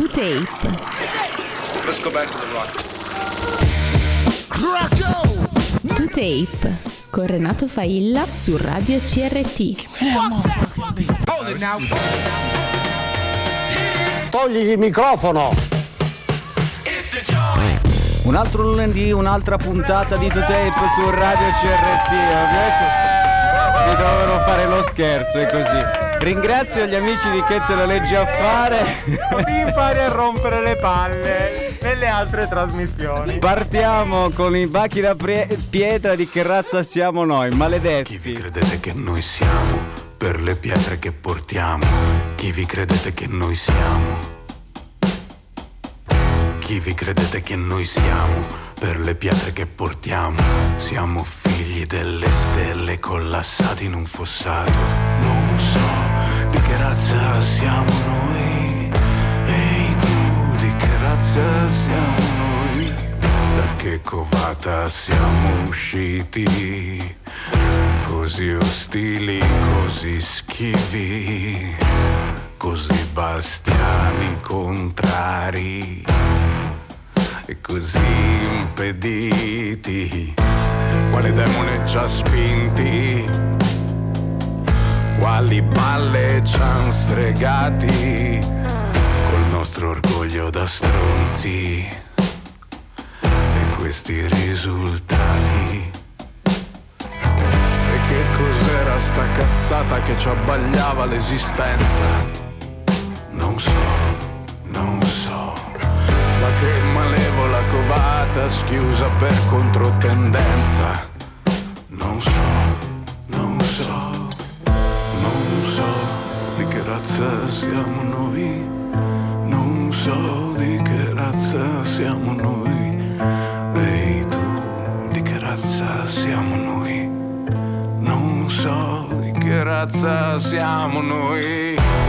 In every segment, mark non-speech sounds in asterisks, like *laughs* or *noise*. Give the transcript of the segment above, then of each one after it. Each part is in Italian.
To Tape. Let's go back to the rock. To Tape con Renato Failla su Radio CRT. Togli il microfono! Un altro lunedì, un'altra puntata di To Tape su Radio CRT. Ovviamente mi dovevano fare lo scherzo, è così. Ringrazio gli amici di Che te lo leggi a fare. Così *laughs* impari a rompere le palle nelle altre trasmissioni. Partiamo con i bachi da pre- pietra di che razza siamo noi, maledetti. Chi vi credete che noi siamo per le pietre che portiamo? Chi vi credete che noi siamo? Chi vi credete che noi siamo per le pietre che portiamo? Siamo figli delle stelle collassati in un fossato. So di che razza siamo noi. Ehi tu, di che razza siamo noi? Da che covata siamo usciti? Così ostili, così schivi, così bastiani contrari e così impediti. Quale demone ci ha spinti? Quali balle ci han stregati? Col nostro orgoglio da stronzi e questi risultati. E che cos'era sta cazzata che ci abbagliava l'esistenza? Non so, non so. Ma che malevola covata schiusa per controtendenza. Non so, razza siamo noi. Non so di che razza siamo noi. Ehi tu, di che razza siamo noi. Non so di che razza siamo noi.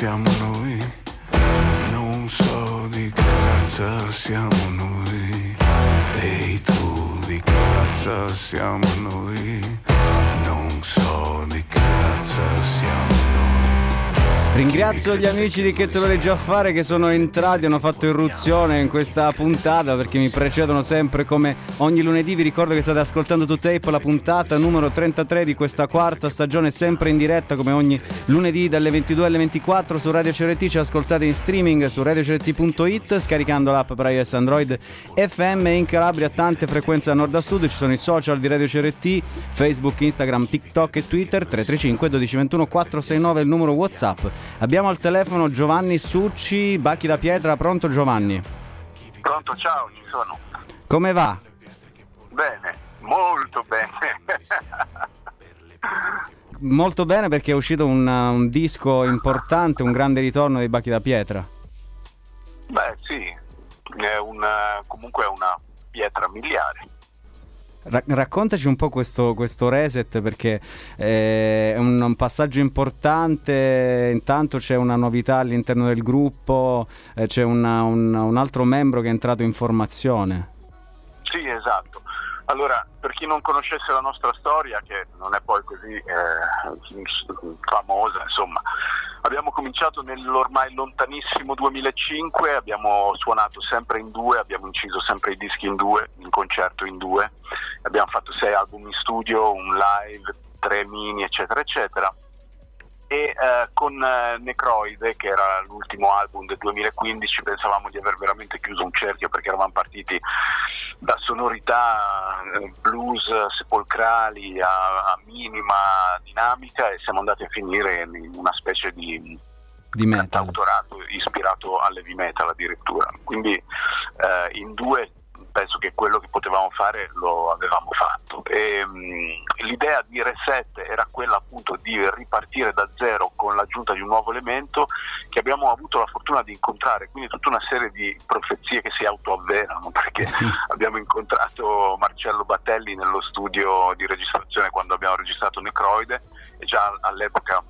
Siamo noi. Non so di che siamo noi. Ehi tu, di che siamo noi. Ringrazio gli amici di Che te lo fare che sono entrati, hanno fatto irruzione in questa puntata perché mi precedono sempre come ogni lunedì. Vi ricordo che state ascoltando To Tape, la puntata numero 33 di questa quarta stagione, sempre in diretta come ogni lunedì dalle 22 alle 24 su Radio CRT. Ci ascoltate in streaming su radiocrt.it scaricando l'app per iOS Android FM in Calabria tante frequenze da nord a sud. Ci sono i social di Radio CRT, Facebook, Instagram, TikTok e Twitter 335 1221 469 il numero WhatsApp. Abbiamo al telefono Giovanni Succi, Bacchi da Pietra. Pronto Giovanni? Pronto, ciao, ci sono. Come va? Bene, molto bene. *laughs* Molto bene perché è uscito un, un disco importante, un grande ritorno dei Bacchi da Pietra. Beh, sì, è una, comunque è una pietra miliare. Ra- raccontaci un po' questo, questo reset perché eh, è un, un passaggio importante, intanto c'è una novità all'interno del gruppo, eh, c'è una- un, un altro membro che è entrato in formazione. Sì, esatto. Allora, per chi non conoscesse la nostra storia, che non è poi così eh, famosa, insomma, Abbiamo cominciato nell'ormai lontanissimo 2005, abbiamo suonato sempre in due, abbiamo inciso sempre i dischi in due, in concerto in due, abbiamo fatto sei album in studio, un live, tre mini, eccetera, eccetera. E eh, con eh, Necroide, che era l'ultimo album del 2015, pensavamo di aver veramente chiuso un cerchio perché eravamo partiti da sonorità eh, blues sepolcrali a, a minima dinamica e siamo andati a finire in una specie di Di metal. cantautorato ispirato all'heavy metal addirittura. Quindi eh, in due penso che quello che potevamo fare lo avevamo fatto. E, mh, l'idea di Reset era quella appunto di ripartire da zero con l'aggiunta di un nuovo elemento che abbiamo avuto la fortuna di incontrare, quindi tutta una serie di profezie che si autoavverano perché abbiamo incontrato Marcello Battelli nello studio di registrazione quando abbiamo registrato Necroide e già all'epoca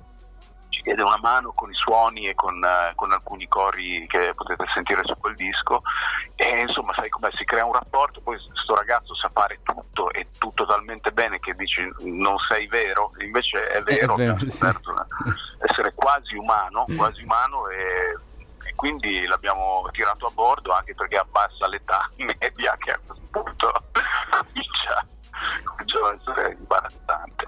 ci diede una mano con i suoni e con, eh, con alcuni cori che potete sentire su quel disco. E insomma sai com'è si crea un rapporto poi sto ragazzo sa fare tutto e tutto talmente bene che dici non sei vero? Invece è vero, vero, abbiamo sì. scoperto essere quasi umano quasi umano e, e quindi l'abbiamo tirato a bordo anche perché abbassa l'età *laughs* media che a questo punto comincia, comincia a essere imbarazzante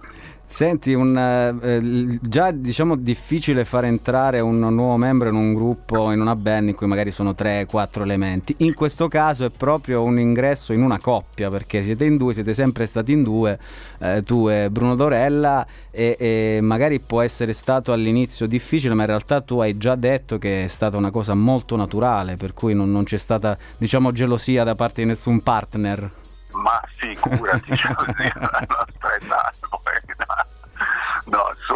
Senti, un, eh, l- già diciamo difficile fare entrare un nuovo membro in un gruppo, in una band in cui magari sono 3-4 elementi. In questo caso è proprio un ingresso in una coppia, perché siete in due, siete sempre stati in due, eh, tu e Bruno Dorella, e, e magari può essere stato all'inizio difficile, ma in realtà tu hai già detto che è stata una cosa molto naturale, per cui non, non c'è stata, diciamo, gelosia da parte di nessun partner. Ma figurati, *laughs* cioè, la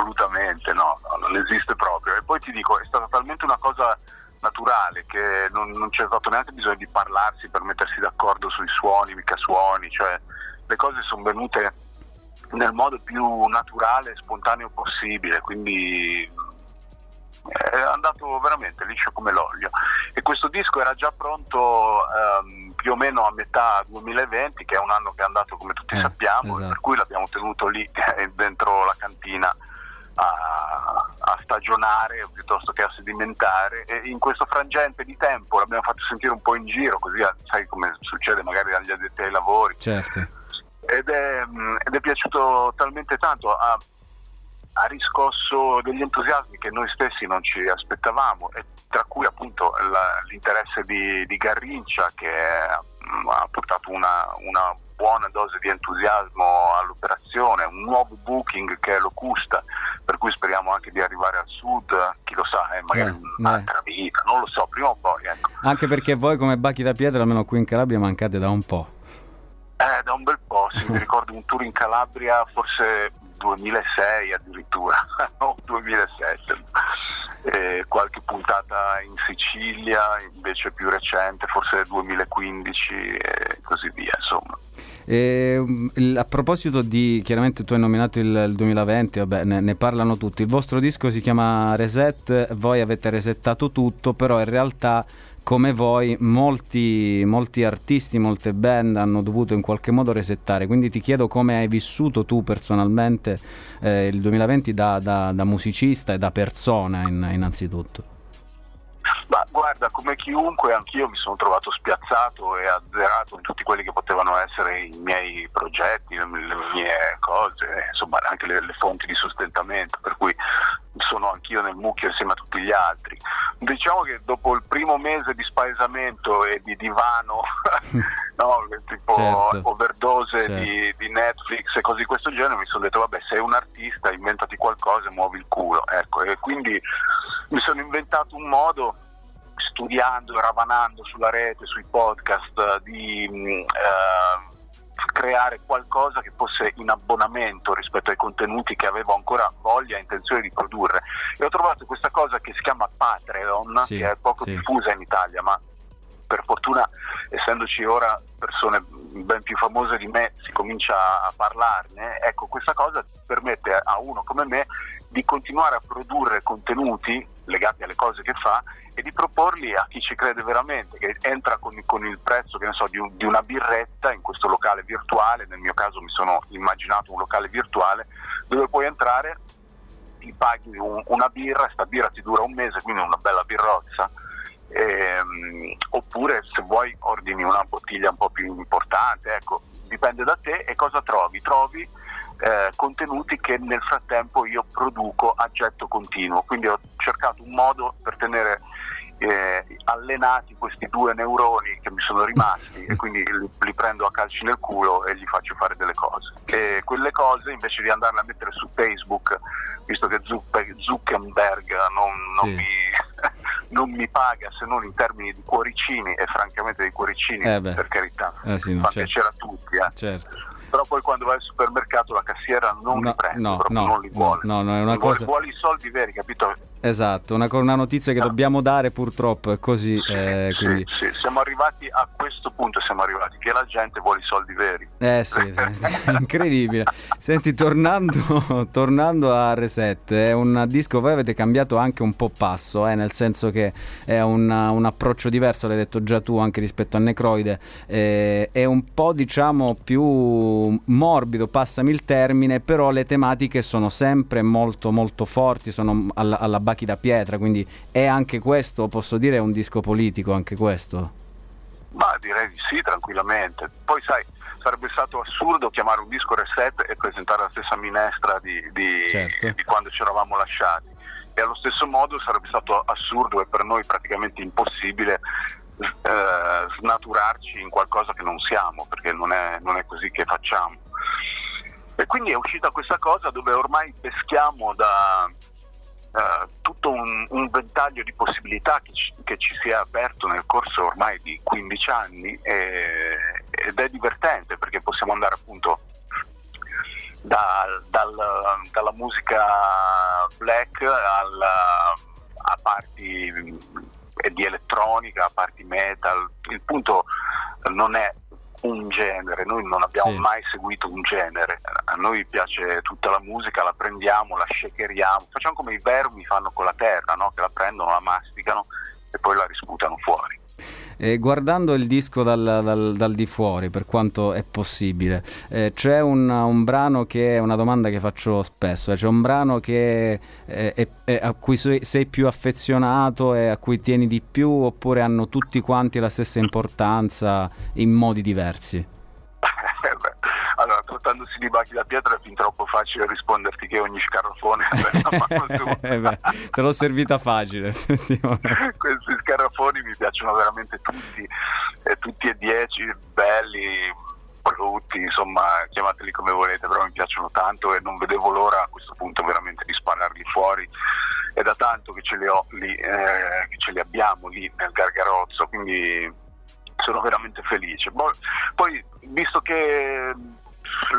assolutamente no, no, non esiste proprio. E poi ti dico, è stata talmente una cosa naturale che non, non c'è stato neanche bisogno di parlarsi per mettersi d'accordo sui suoni, mica suoni, cioè le cose sono venute nel modo più naturale e spontaneo possibile, quindi è andato veramente liscio come l'olio e questo disco era già pronto ehm, più o meno a metà 2020 che è un anno che è andato come tutti Eh, sappiamo esatto. per cui l'abbiamo tenuto lì *laughs* dentro la cantina a, a stagionare piuttosto che a sedimentare e in questo frangente di tempo l'abbiamo fatto sentire un po' in giro così sai come succede magari agli addetti ai lavori Certo. ed è, ed è piaciuto talmente tanto, ha, ha riscosso degli entusiasmi che noi stessi non ci aspettavamo, e tra cui appunto la- l'interesse di, di Garrincia che mh, ha portato una, una buona dose di entusiasmo all'operazione, un nuovo booking che è Locusta, per cui speriamo anche di arrivare al sud, chi lo sa, eh, magari Eh, un'altra vita, non lo so, prima o poi. Ecco. Anche perché voi come Bacchi da Pietra, almeno qui in Calabria, mancate da un po'. Eh, da un bel po', sì, mi *laughs* ricordo un tour in Calabria, forse 2006 addirittura, *laughs* o 2007, e qualche puntata in Sicilia, invece più recente, forse 2015 e così via, insomma. E, il- a proposito di, chiaramente tu hai nominato il, il 2020, vabbè, ne, ne parlano tutti. Il vostro disco si chiama Reset, voi avete resettato tutto, però in realtà come voi molti, molti artisti, molte band hanno dovuto in qualche modo resettare. Quindi ti chiedo come hai vissuto tu personalmente eh, il 2020 da, da- da musicista e da persona in- innanzitutto. Ma guarda, come chiunque, anch'io mi sono trovato spiazzato e azzerato in tutti quelli che potevano essere i miei progetti, le, mie cose, insomma anche le, le fonti di sostentamento, per cui sono anch'io nel mucchio insieme a tutti gli altri. Diciamo che dopo il primo mese di spaesamento e di divano, *laughs* *laughs* no, tipo Certo. overdose Certo. di, di Netflix e cose di questo genere, mi sono detto vabbè sei un artista, inventati qualcosa e muovi il culo. Ecco, e quindi mi sono inventato un modo studiando e ravanando sulla rete, sui podcast, di mh, eh, creare qualcosa che fosse in abbonamento rispetto ai contenuti che avevo ancora voglia e intenzione di produrre. E ho trovato questa cosa che si chiama Patreon, Sì, che è poco sì. diffusa in Italia, ma per fortuna essendoci ora persone ben più famose di me si comincia a parlarne, ecco questa cosa permette a uno come me di continuare a produrre contenuti legati alle cose che fa e di proporli a chi ci crede veramente, che entra con, con il prezzo so, di, un- di una birretta in questo locale virtuale, nel mio caso mi sono immaginato un locale virtuale dove puoi entrare ti paghi un- una birra, sta birra ti dura un mese, quindi una bella birrozza. Ehm, oppure se vuoi ordini una bottiglia un po' più importante, ecco, dipende da te e cosa trovi? Trovi eh, contenuti che nel frattempo io produco a getto continuo, quindi ho cercato un modo per tenere eh, allenati questi due neuroni che mi sono rimasti e quindi li, li prendo a calci nel culo e gli faccio fare delle cose. E quelle cose invece di andarle a mettere su Facebook, visto che Zuck- Zuckerberg non, non Sì. mi, *laughs* non mi paga se non in termini di cuoricini e francamente dei cuoricini Eh per carità Eh sì, no, fa certo. piacere a tutti eh. Certo. Però poi quando vai al supermercato la cassiera non No, li prende no, proprio no, non li vuole. no, no, è una Li vuole- cosa- vuole i soldi veri capito Esatto, una, una notizia che dobbiamo dare purtroppo è così. eh, Sì, quindi... sì, siamo arrivati a questo punto siamo arrivati che la gente vuole i soldi veri Eh sì, sì, *laughs* incredibile. Senti, tornando, *laughs* tornando a Reset, è un disco, voi avete cambiato anche un po' passo, eh, nel senso che è un, un approccio diverso, l'hai detto già tu, anche rispetto a Necroide, eh, è un po' diciamo più morbido, passami il termine, però le tematiche sono sempre molto molto forti, sono alla, alla Bachi da pietra, quindi è anche questo, posso dire, è un disco politico anche questo. ma direi di sì tranquillamente poi sai sarebbe stato assurdo chiamare un disco reset e presentare la stessa minestra di, di- Certo. di quando ci eravamo lasciati e allo stesso modo sarebbe stato assurdo e per noi praticamente impossibile eh, snaturarci in qualcosa che non siamo perché non è, non è così che facciamo e quindi è uscita questa cosa dove ormai peschiamo da eh, tutto un, un ventaglio di possibilità che ci, che ci si è aperto nel corso ormai di 15 anni e- ed è divertente perché possiamo andare appunto dal- dal- dalla musica black alla- a parti eh, di elettronica, a parti metal. Il punto non è un genere, noi non abbiamo Sì. mai seguito un genere, a noi piace tutta la musica, la prendiamo, la shakeriamo, facciamo come i vermi fanno con la terra, no? che la prendono, la masticano e poi la risputano fuori. Eh, guardando il disco dal, dal- dal di fuori, per quanto è possibile, eh, c'è un, un brano che è una domanda che faccio spesso: eh, c'è un brano che eh, è- è- a cui sei, sei più affezionato e a cui tieni di più, oppure hanno tutti quanti la stessa importanza in modi diversi? Beh, allora, trattandosi di bachi da pietra è fin troppo facile risponderti che ogni scarafone. *laughs* *laughs* Eh beh, te l'ho servita facile. *laughs* Questi scarafoni mi piacciono veramente tutti, eh, tutti e dieci, belli, brutti, insomma, chiamateli come volete, però mi piacciono tanto e non vedevo l'ora a questo punto veramente di spararli fuori. È da tanto che ce li ho lì, eh, che ce li abbiamo lì nel gargarozzo, quindi sono veramente felice. Poi, poi, visto che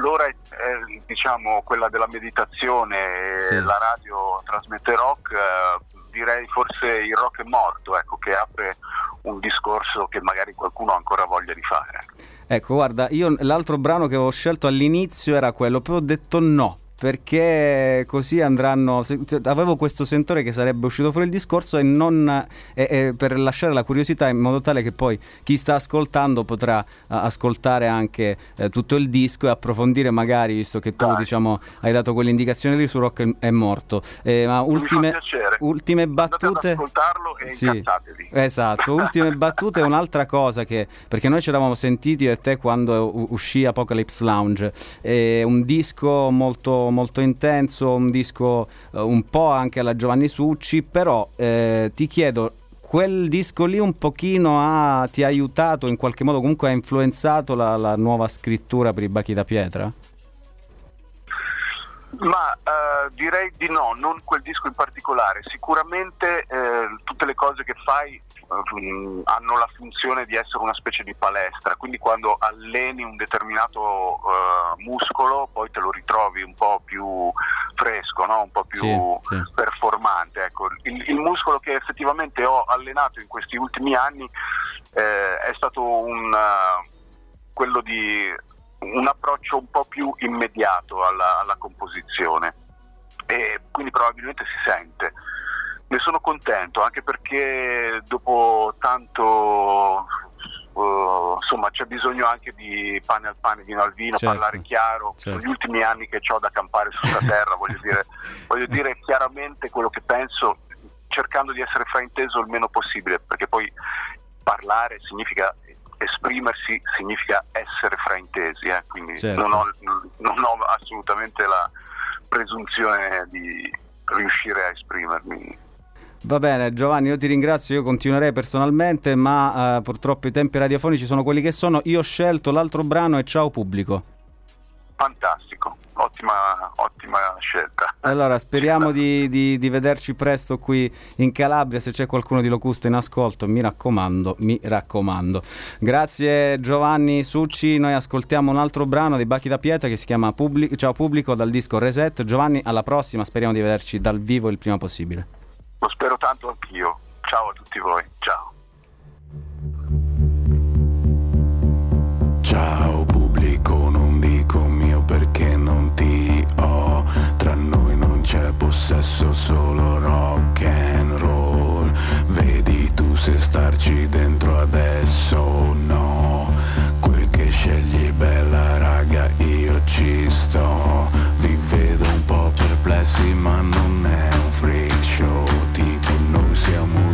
l'ora è, è, diciamo quella della meditazione Sì. la radio trasmette rock, eh, direi forse il rock è morto, ecco, che apre un discorso che magari qualcuno ha ancora voglia di fare. Ecco, guarda, io l'altro brano che avevo scelto all'inizio era quello, poi ho detto no. Perché così andranno. Avevo questo sentore che sarebbe uscito fuori il discorso e non. e- e per lasciare la curiosità in modo tale che poi chi sta ascoltando potrà ah, ascoltare anche eh, tutto il disco e approfondire, magari, visto che tu Dai. diciamo hai dato quell'indicazione lì su Rock è- morto. Eh, ma ultime, ultime battute. e Sì. Esatto, ultime battute è un'altra cosa che perché noi ci eravamo sentiti e te quando uscì Apocalypse Lounge, è un disco molto, molto intenso, un disco eh, un po' anche alla Giovanni Succi, però eh, ti chiedo quel disco lì un pochino ha, ti ha aiutato in qualche modo, comunque ha influenzato la, la nuova scrittura per i Bachi da Pietra? Ma eh, direi di no, non quel disco in particolare. Sicuramente eh, tutte le cose che fai hanno la funzione di essere una specie di palestra, quindi quando alleni un determinato eh, muscolo poi te lo ritrovi un po' più fresco, no? un po' più Sì, sì. performante. Ecco, il, il muscolo che effettivamente ho allenato in questi ultimi anni eh, è stato un, eh, quello di un approccio un po' più immediato alla, alla composizione e quindi probabilmente si sente. Ne sono contento anche perché dopo tanto uh, insomma c'è bisogno anche di pane al pane, vino al vino, Certo. parlare chiaro. Certo. Sono gli ultimi anni che ho da campare sulla terra, voglio dire, *laughs* voglio dire chiaramente quello che penso, cercando di essere frainteso il meno possibile, perché poi parlare significa esprimersi, significa essere fraintesi, eh, quindi Certo. non, ho, non ho assolutamente la presunzione di riuscire a esprimermi. Va bene, Giovanni, io ti ringrazio. Io continuerei personalmente, ma eh, purtroppo i tempi radiofonici sono quelli che sono. Io ho scelto l'altro brano e ciao pubblico. Fantastico, ottima, ottima scelta. Allora, speriamo *laughs* di, di- di vederci presto qui in Calabria. Se c'è qualcuno di Locusta in ascolto, mi raccomando, mi raccomando. Grazie Giovanni Succi. Noi ascoltiamo un altro brano dei Bacchi da Pietra che si chiama Publi- Ciao Pubblico dal disco Reset. Giovanni, alla prossima. Speriamo di vederci dal vivo il prima possibile. Lo spero tanto anch'io. Ciao a tutti voi, ciao. Ciao pubblico, non dico mio perché non ti ho. Tra noi non c'è possesso, solo rock and roll. Vedi tu se starci dentro adesso o no. Quel che scegli bella raga, io ci sto. Vi vedo un po' perplessi, ma non è un freak show. Tipo noi siamo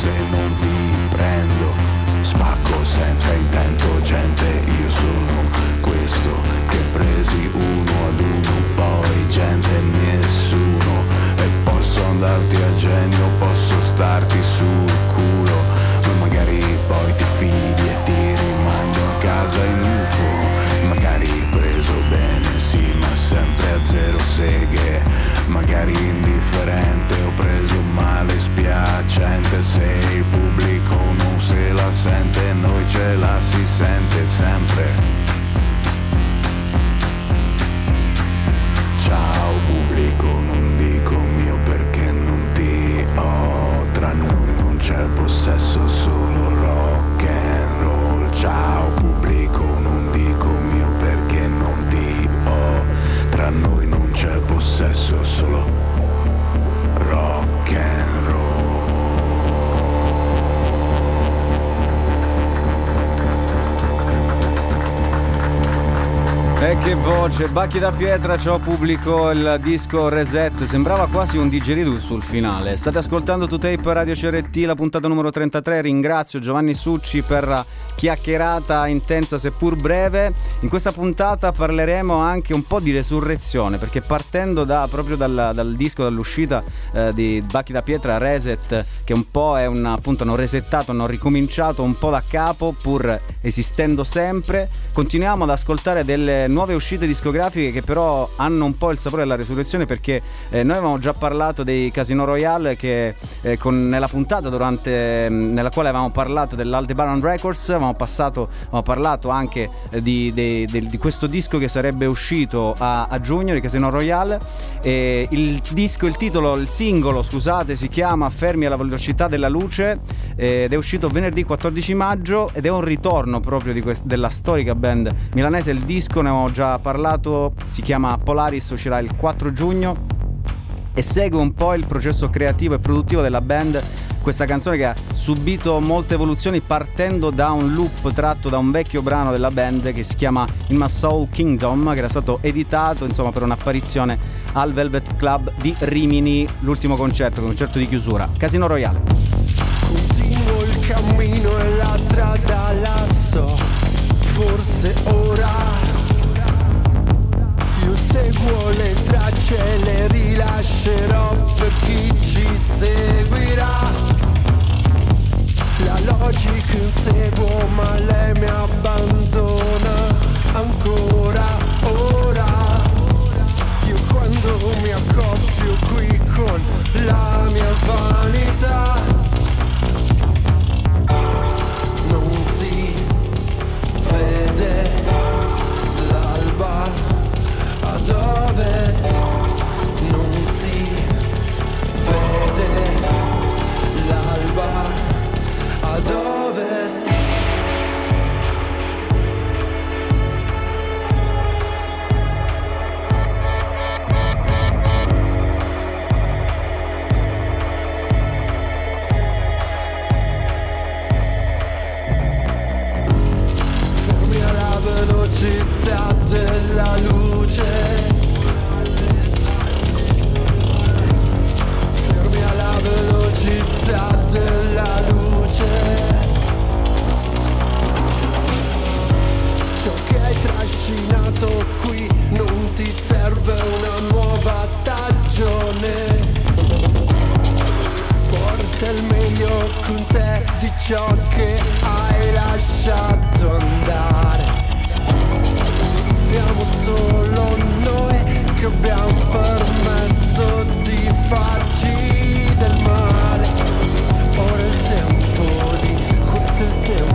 se non ti prendo. Spacco senza intento, gente, voce, Bacchi da Pietra, ciao pubblico, il disco Reset, sembrava quasi un digeridoo sul finale. State ascoltando To Tape Radio CRT, la puntata numero 33, ringrazio Giovanni Succi per la chiacchierata intensa seppur breve. In questa puntata parleremo anche un po' di resurrezione, perché partendo da, proprio dal, dal disco, dall'uscita eh, di Bacchi da Pietra, Reset, che un po' è un, appunto, hanno resettato, hanno ricominciato un po' da capo, pur esistendo sempre, continuiamo ad ascoltare delle nuove uscite discografiche che però hanno un po' il sapore della resurrezione perché eh, noi avevamo già parlato dei Casino Royale che eh, con- nella puntata durante, mh, nella quale avevamo parlato dell'Aldebaran Records avevamo, passato, avevamo parlato anche eh, di, del- di questo disco che sarebbe uscito a, a giugno di Casino Royale. E il disco, il titolo, il singolo scusate si chiama Fermi alla velocità della luce eh, ed è uscito venerdì 14 maggio ed è un ritorno proprio di quest- della storica band milanese il disco ne avevamo già parlato si chiama Polaris uscirà il 4 giugno e segue un po' il processo creativo e produttivo della band. Questa canzone che ha subito molte evoluzioni partendo da un loop tratto da un vecchio brano della band che si chiama In My Soul Kingdom, che era stato editato insomma per un'apparizione al Velvet Club di Rimini, l'ultimo concerto, concerto di chiusura. Casino Royale. Continuo il cammino e la strada lasso, forse ora. Io seguo le tracce, le rilascerò per chi ci seguirà. La logica inseguo ma lei mi abbandona ancora ora Io quando mi accoppio qui con la della luce. Fermi alla velocità della luce. Ciò che hai trascinato qui non ti serve una nuova stagione. Porta il meglio con te di ciò che hai lasciato andare. Siamo solo noi che abbiamo permesso di farci del male. Ora è il tempo di, questo è il tempo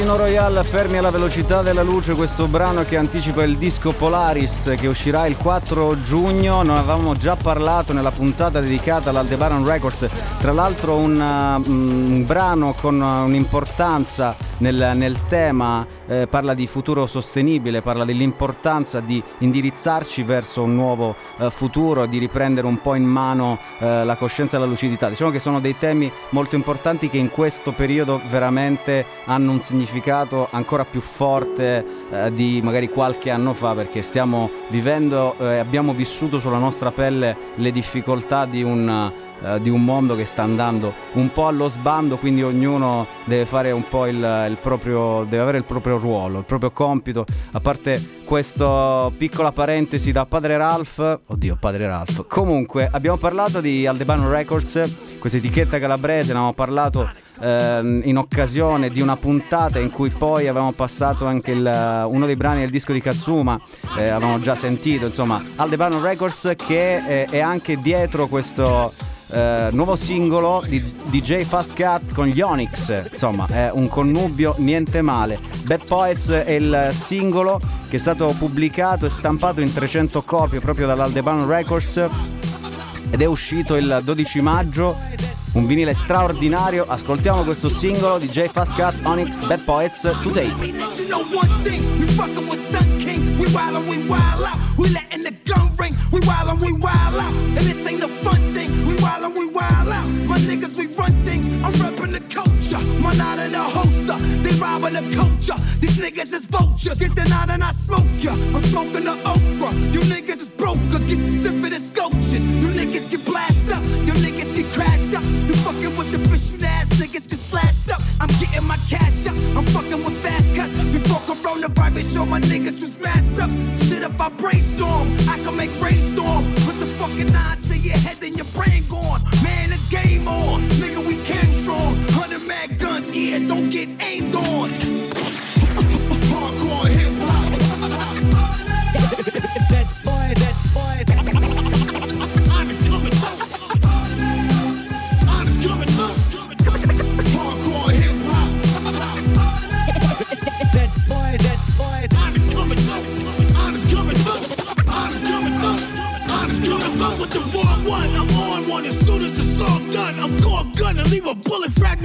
Casino Royale, fermi alla velocità della luce, questo brano che anticipa il disco Polaris che uscirà il 4 giugno. Non avevamo già parlato nella puntata dedicata all'Aldebaran Records, tra l'altro un, uh, un brano con un'importanza nel, nel tema, eh, parla di futuro sostenibile, parla dell'importanza di indirizzarci verso un nuovo eh, futuro, di riprendere un po' in mano eh, la coscienza e la lucidità. Diciamo che sono dei temi molto importanti che in questo periodo veramente hanno un significato ancora più forte eh, di magari qualche anno fa perché stiamo vivendo e abbiamo vissuto sulla nostra pelle le difficoltà di un eh, di un mondo che sta andando un po' allo sbando, quindi ognuno deve fare un po' il, il proprio, deve avere il proprio ruolo, il proprio compito. A parte questa piccola parentesi da padre Ralph, oddio, padre Ralph. Comunque, abbiamo parlato di Aldebano Records, questa etichetta calabrese, ne abbiamo parlato ehm, in occasione di una puntata in cui poi avevamo passato anche il- uno dei brani del disco di Katsuma, eh, avevamo già sentito, insomma, Aldebano Records che eh, è anche dietro questo eh, nuovo singolo di DJ Fast Cat con gli Onyx, insomma è un connubio niente male. Bad Poets è il singolo che è stato pubblicato e stampato in 300 copie proprio dall'Aldebaran Records ed è uscito il 12 maggio. Un vinile straordinario, ascoltiamo questo singolo di J Fast Cat Onyx Bad Poets to Tape. You know one a holster. They robbing the culture. niggas is vultures. Get the knot and I smoke ya. I'm smoking the okra. You niggas is broke. Get stiffer than sculptures. You niggas get blasted up. You niggas get crashed up. You fucking with the fish you ass niggas get slashed up. I'm getting my cash up. I'm fucking with fast cuts. Before coronavirus, show my niggas was masked up. Shit if I brainstorm.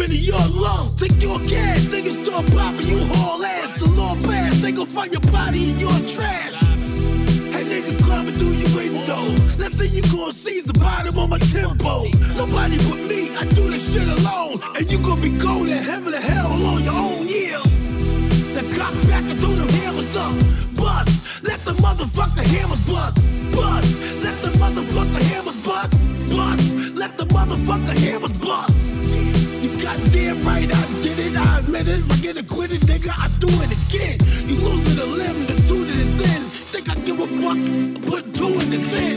Into your lung. Take your gas, niggas start popping, you haul ass. The law pass, they gon' find your body in your trash. Hey niggas climbing through your window. Last thing you gon' see is the bottom of my tempo. Nobody but me, I do this shit alone. And you gon' be going to heaven or hell on your own, yeah. Now cock back and throw them hammers up. Bust, let the motherfucker hammers bust. Bust, let the motherfucker hammers bust. Bust, let the motherfucker hammers bust. Right, I did it, I admit it. If I get acquitted, nigga, I do it again. You losing a limb, the two to the ten. Think I give a fuck? Put two in the sin.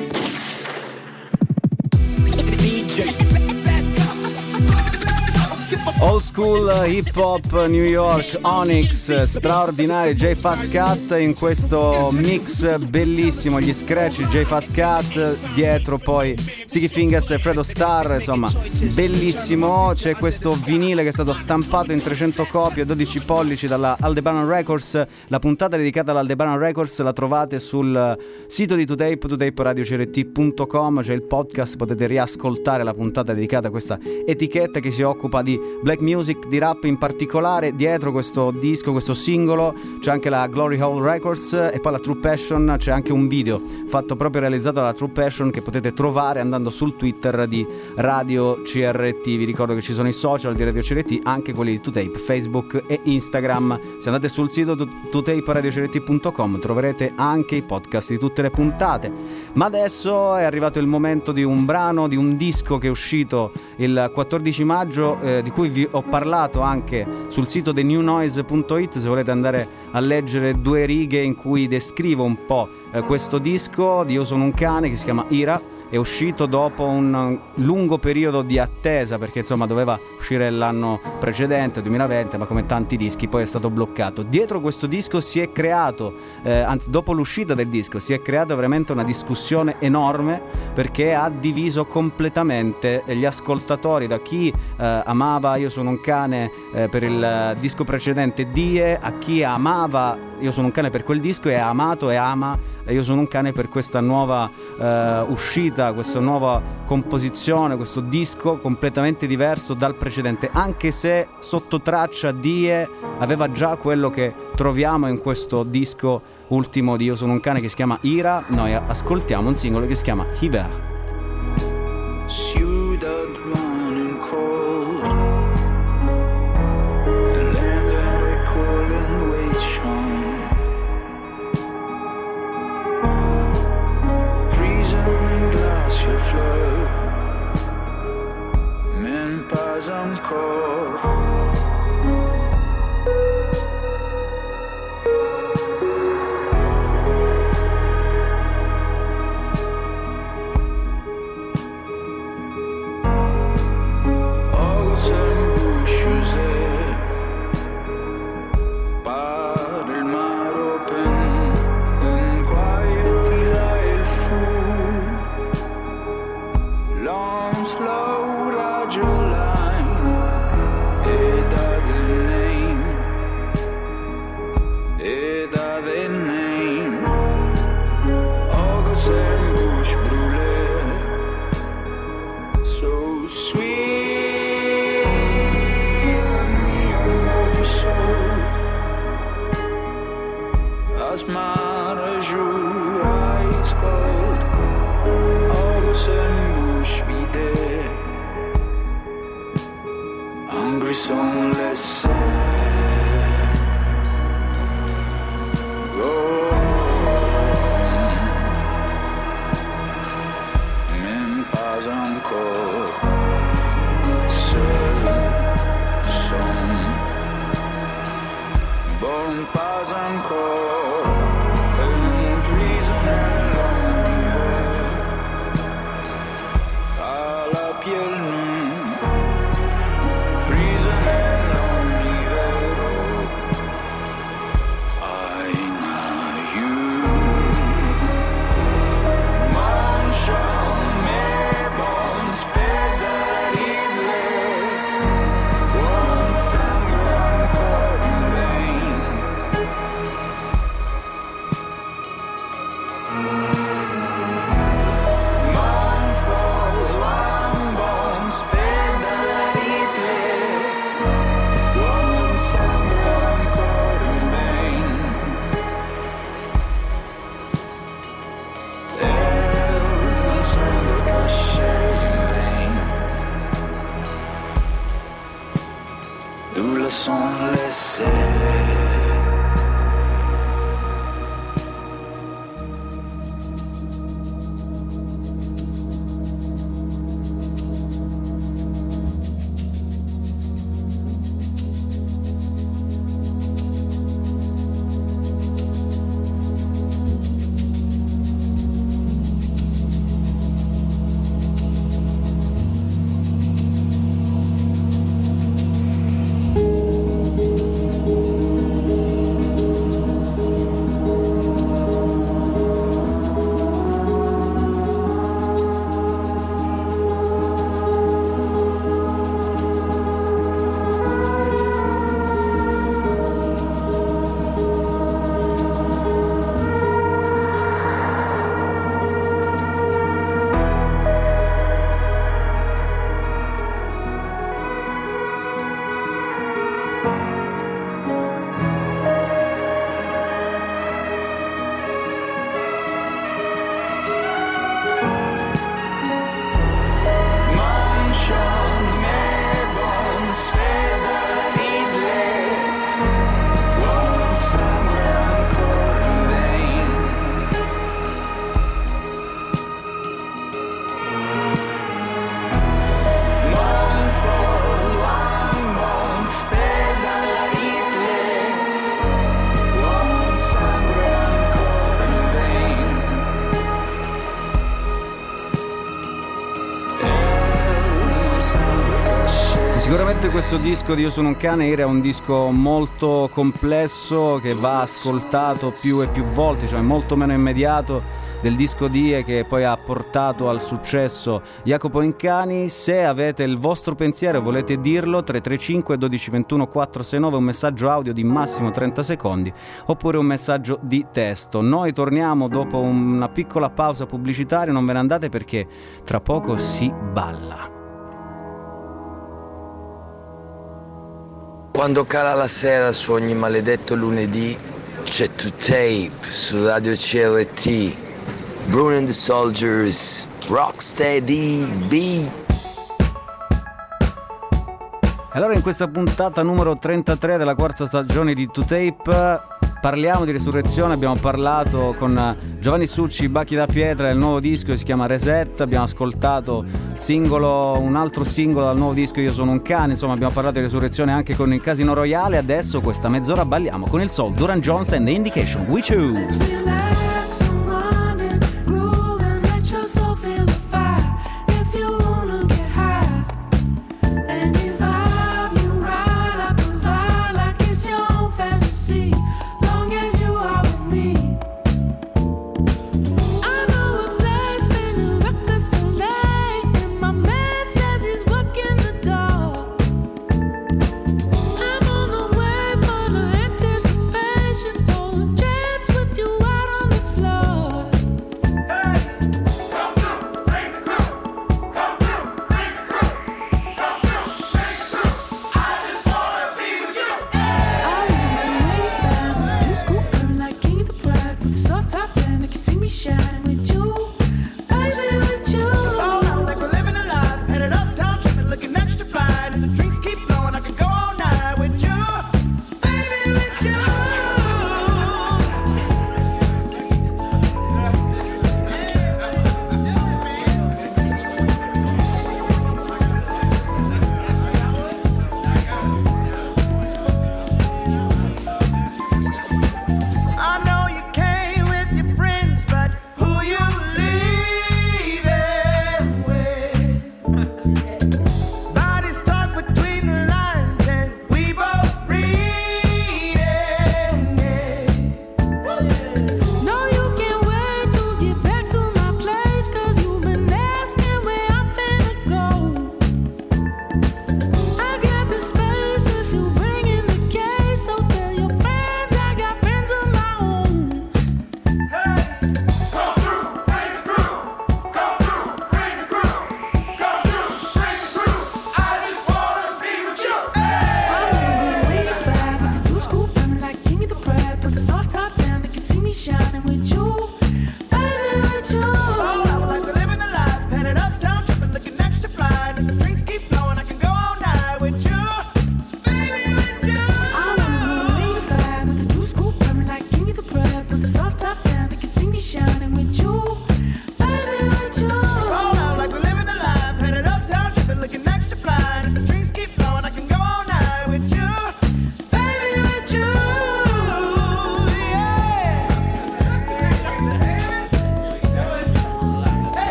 School hip hop New York Onyx straordinario J Fast Cat in questo mix bellissimo gli scratch J Fast Cat dietro poi Sticky Fingers e Fredo Star insomma bellissimo. C'è questo vinile che è stato stampato in 300 copie 12 pollici dalla Aldebaran Records. La puntata dedicata all'Aldebaran Records la trovate sul sito di Totape totaperadiocrt.com c'è il podcast potete riascoltare la puntata dedicata a questa etichetta che si occupa di black music, di rap in particolare. Dietro questo disco, questo singolo, c'è anche la Glory Hole Records e poi la True Passion, c'è anche un video fatto proprio realizzato dalla True Passion che potete trovare andando sul Twitter di Radio CRT. Vi ricordo che ci sono i social di Radio CRT, anche quelli di 2Tape, Facebook e Instagram. Se andate sul sito tuteparadiocrt.com troverete anche i podcast di tutte le puntate. Ma adesso è arrivato il momento di un brano, di un disco che è uscito il 14 maggio, eh, di cui vi ho parlato anche sul sito thenewnoise.it se volete andare a leggere due righe in cui descrivo un po' eh, questo disco di Io sono un cane che si chiama Ira è uscito dopo un lungo periodo di attesa perché insomma doveva uscire l'anno precedente 2020 ma come tanti dischi poi è stato bloccato. Dietro questo disco si è creato eh, anzi dopo l'uscita del disco si è creata veramente una discussione enorme perché ha diviso completamente gli ascoltatori da chi eh, amava Io sono un cane eh, per il disco precedente Die a chi amava Io sono un cane per quel disco e ha amato e ama Io sono un cane per questa nuova eh, uscita, questa nuova composizione, questo disco completamente diverso dal precedente, anche se sotto traccia Die aveva già quello che troviamo in questo disco ultimo di Io sono un cane che si chiama Ira, noi ascoltiamo un singolo che si chiama Hiver. cold. Nous laissons laisser. Questo disco di Io sono un cane era un disco molto complesso che va ascoltato più e più volte, cioè molto meno immediato del disco Die che poi ha portato al successo Jacopo Incani. Se avete il vostro pensiero e volete dirlo, 335 1221 469 un messaggio audio di massimo 30 secondi oppure un messaggio di testo. Noi torniamo dopo una piccola pausa pubblicitaria, non ve ne andate perché tra poco si balla. Quando cala la sera su ogni maledetto lunedì c'è To Tape su Radio CRT. Bruno and the Soldiers, Rocksteady B. Allora in questa puntata numero 33 della quarta stagione di 2Tape parliamo di resurrezione, abbiamo parlato con Giovanni Succi, Bacchi da Pietra, il nuovo disco che si chiama Reset, abbiamo ascoltato singolo, un altro singolo dal nuovo disco Io sono un cane, insomma abbiamo parlato di resurrezione anche con il Casino Royale, adesso questa mezz'ora balliamo con il Soul, Duran Jones and The Indication, We Choose.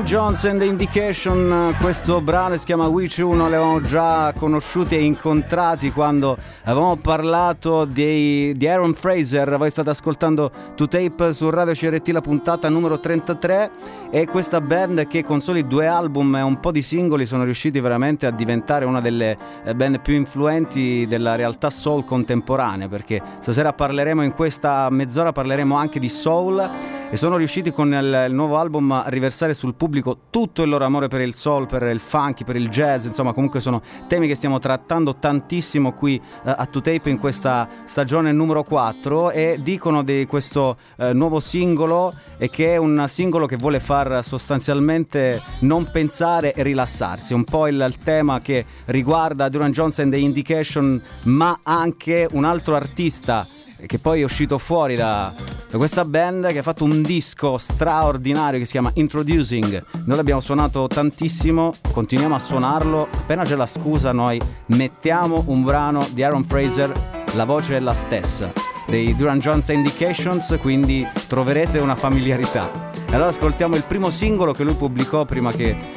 Duran Jones and the Indication, questo brano si chiama Which Uno, l'avevamo già conosciuti e incontrati quando avevamo parlato di, di Aaron Fraser, voi state ascoltando To Tape su Radio CRT la puntata numero 33 e questa band che con soli due album e un po' di singoli sono riusciti veramente a diventare una delle eh, band più influenti della realtà soul contemporanea perché stasera parleremo in questa mezz'ora parleremo anche di soul e sono riusciti con il, il nuovo album a riversare sul pubblico tutto il loro amore per il soul, per il funky, per il jazz, insomma comunque sono temi che stiamo trattando tantissimo qui eh, a 2Tape in questa stagione numero 4 e dicono di questo eh, nuovo singolo e che è un singolo che vuole far sostanzialmente non pensare e rilassarsi, un po' il, il tema che riguarda Duran Jones and the Indication ma anche un altro artista che poi è uscito fuori da, da, questa band che ha fatto un disco straordinario che si chiama Introducing. Noi l'abbiamo suonato tantissimo, continuiamo a suonarlo. Appena c'è la scusa, noi mettiamo un brano di Aaron Fraser, la voce è la stessa, dei Duran Jones Indications, quindi troverete una familiarità. E allora ascoltiamo il primo singolo che lui pubblicò prima,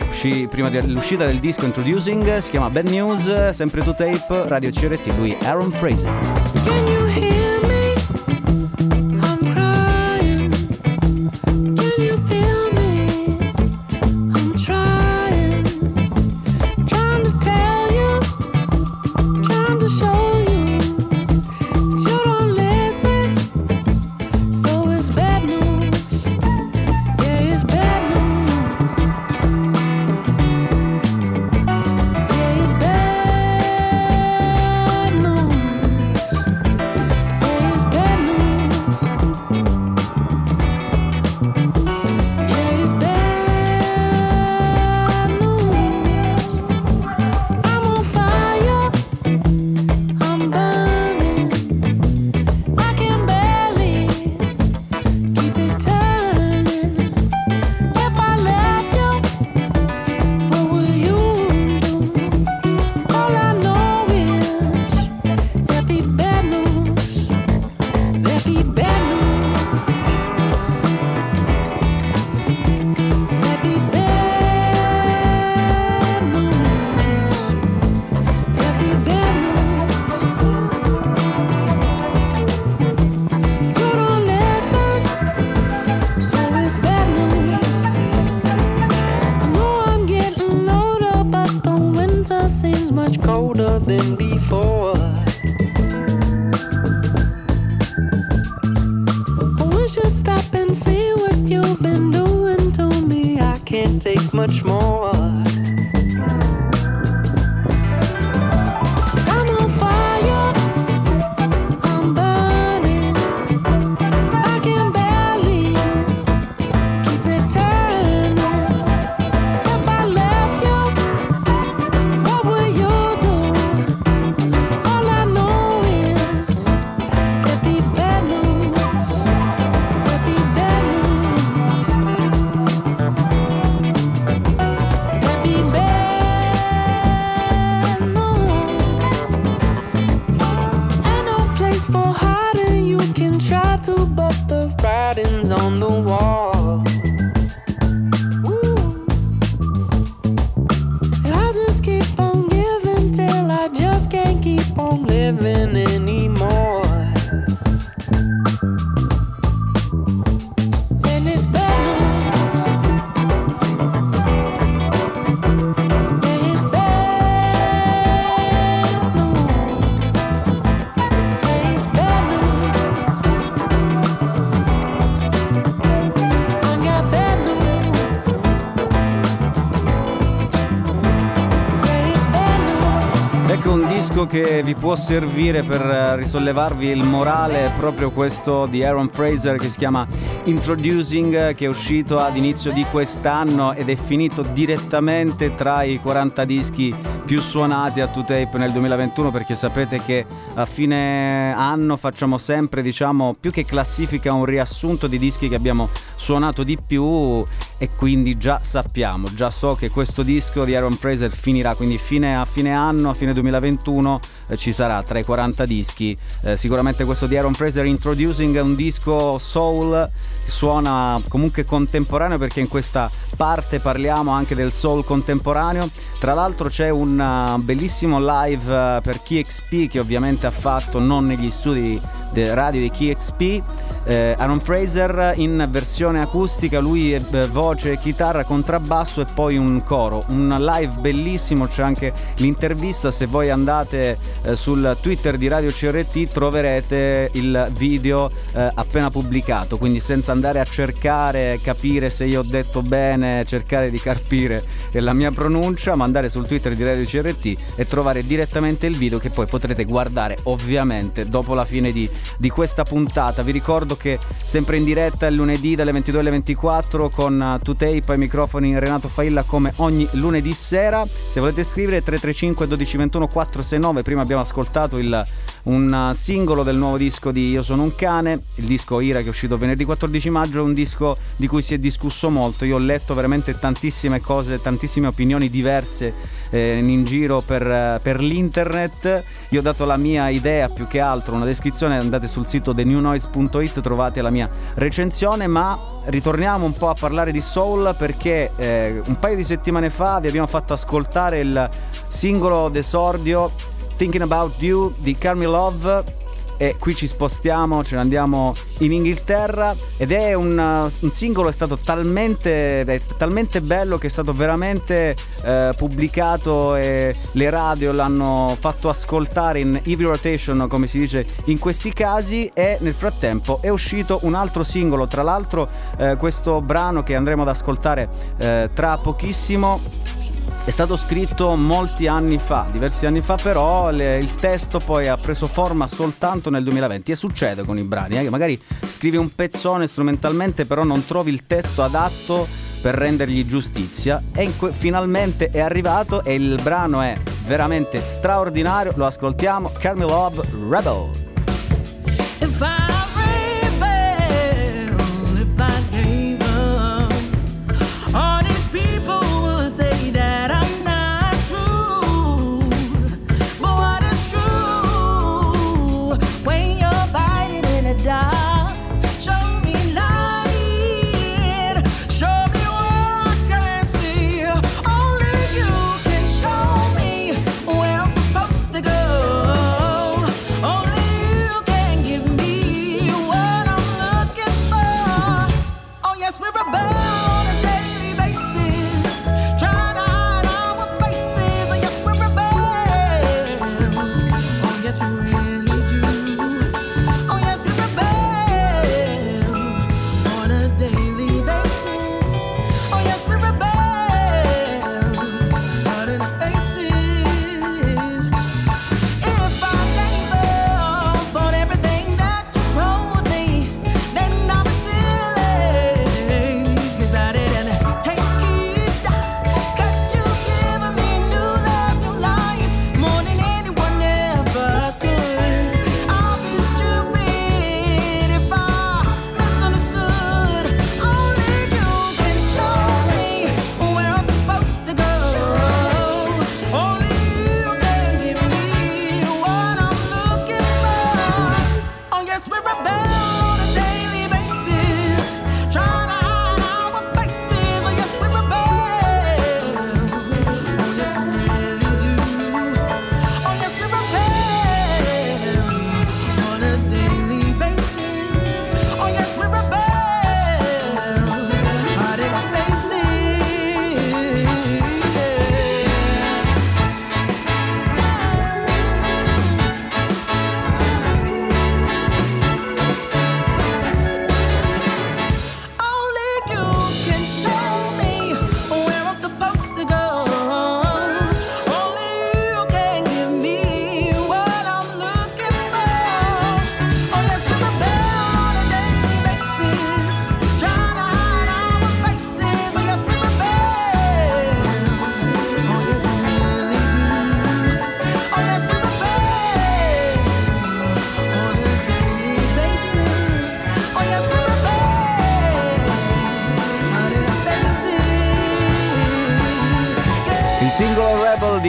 uscì, prima dell'uscita del disco Introducing, si chiama Bad News, sempre to tape, Radio CRT, lui Aaron Fraser. Che vi può servire per eh, risollevarvi il morale proprio questo di Aaron Fraser che si chiama Introducing che è uscito ad inizio di quest'anno ed è finito direttamente tra i 40 dischi più suonati a 2Tape nel 2021 perché sapete che a fine anno facciamo sempre diciamo più che classifica un riassunto di dischi che abbiamo suonato di più e quindi già sappiamo, già so che questo disco di Aaron Fraser finirà, quindi fine, a fine anno, a fine 2021 eh, ci sarà tra i 40 dischi. Eh, sicuramente questo di Aaron Fraser Introducing è un disco soul suona comunque contemporaneo perché in questa parte parliamo anche del soul contemporaneo. Tra l'altro c'è un uh, bellissimo live uh, per KXP che ovviamente ha fatto non negli studi de radio di KXP. Eh, Aaron Fraser in versione acustica, lui è eh, voce, chitarra, contrabbasso e poi un coro. Un live bellissimo, c'è anche l'intervista. Se voi andate eh, sul Twitter di Radio CRT troverete il video eh, appena pubblicato. Quindi senza andare a cercare, capire se io ho detto bene, cercare di carpire la mia pronuncia, ma andare sul Twitter di Radio CRT e trovare direttamente il video che poi potrete guardare ovviamente dopo la fine di, di questa puntata. Vi ricordo che sempre in diretta il lunedì dalle 22 alle 24 con 2Tape ai microfoni Renato Failla come ogni lunedì sera. Se volete scrivere 335 1221 469, prima abbiamo ascoltato il un singolo del nuovo disco di Io sono un cane, il disco Ira che è uscito venerdì 14 maggio, è un disco di cui si è discusso molto, io ho letto veramente tantissime cose, tantissime opinioni diverse eh, in giro per, per, l'internet, io ho dato la mia idea più che altro, una descrizione, andate sul sito thenewnoise.it, trovate la mia recensione, ma ritorniamo un po' a parlare di soul perché eh, un paio di settimane fa vi abbiamo fatto ascoltare il singolo d'esordio Thinking About You di Carmi Love. E qui ci spostiamo, ce ne andiamo in Inghilterra. Ed è un, un singolo è stato talmente, è talmente, bello che è stato veramente eh, pubblicato e le radio l'hanno fatto ascoltare in heavy rotation come si dice in questi casi. E nel frattempo è uscito un altro singolo, tra l'altro eh, questo brano che andremo ad ascoltare eh, tra pochissimo è stato scritto molti anni fa, diversi anni fa, però le, il testo poi ha preso forma soltanto nel 2020 e succede con i brani, eh, magari scrivi un pezzone strumentalmente, però non trovi il testo adatto per rendergli giustizia. E que- finalmente è arrivato e il brano è veramente straordinario, lo ascoltiamo, Carmi Love Rebel.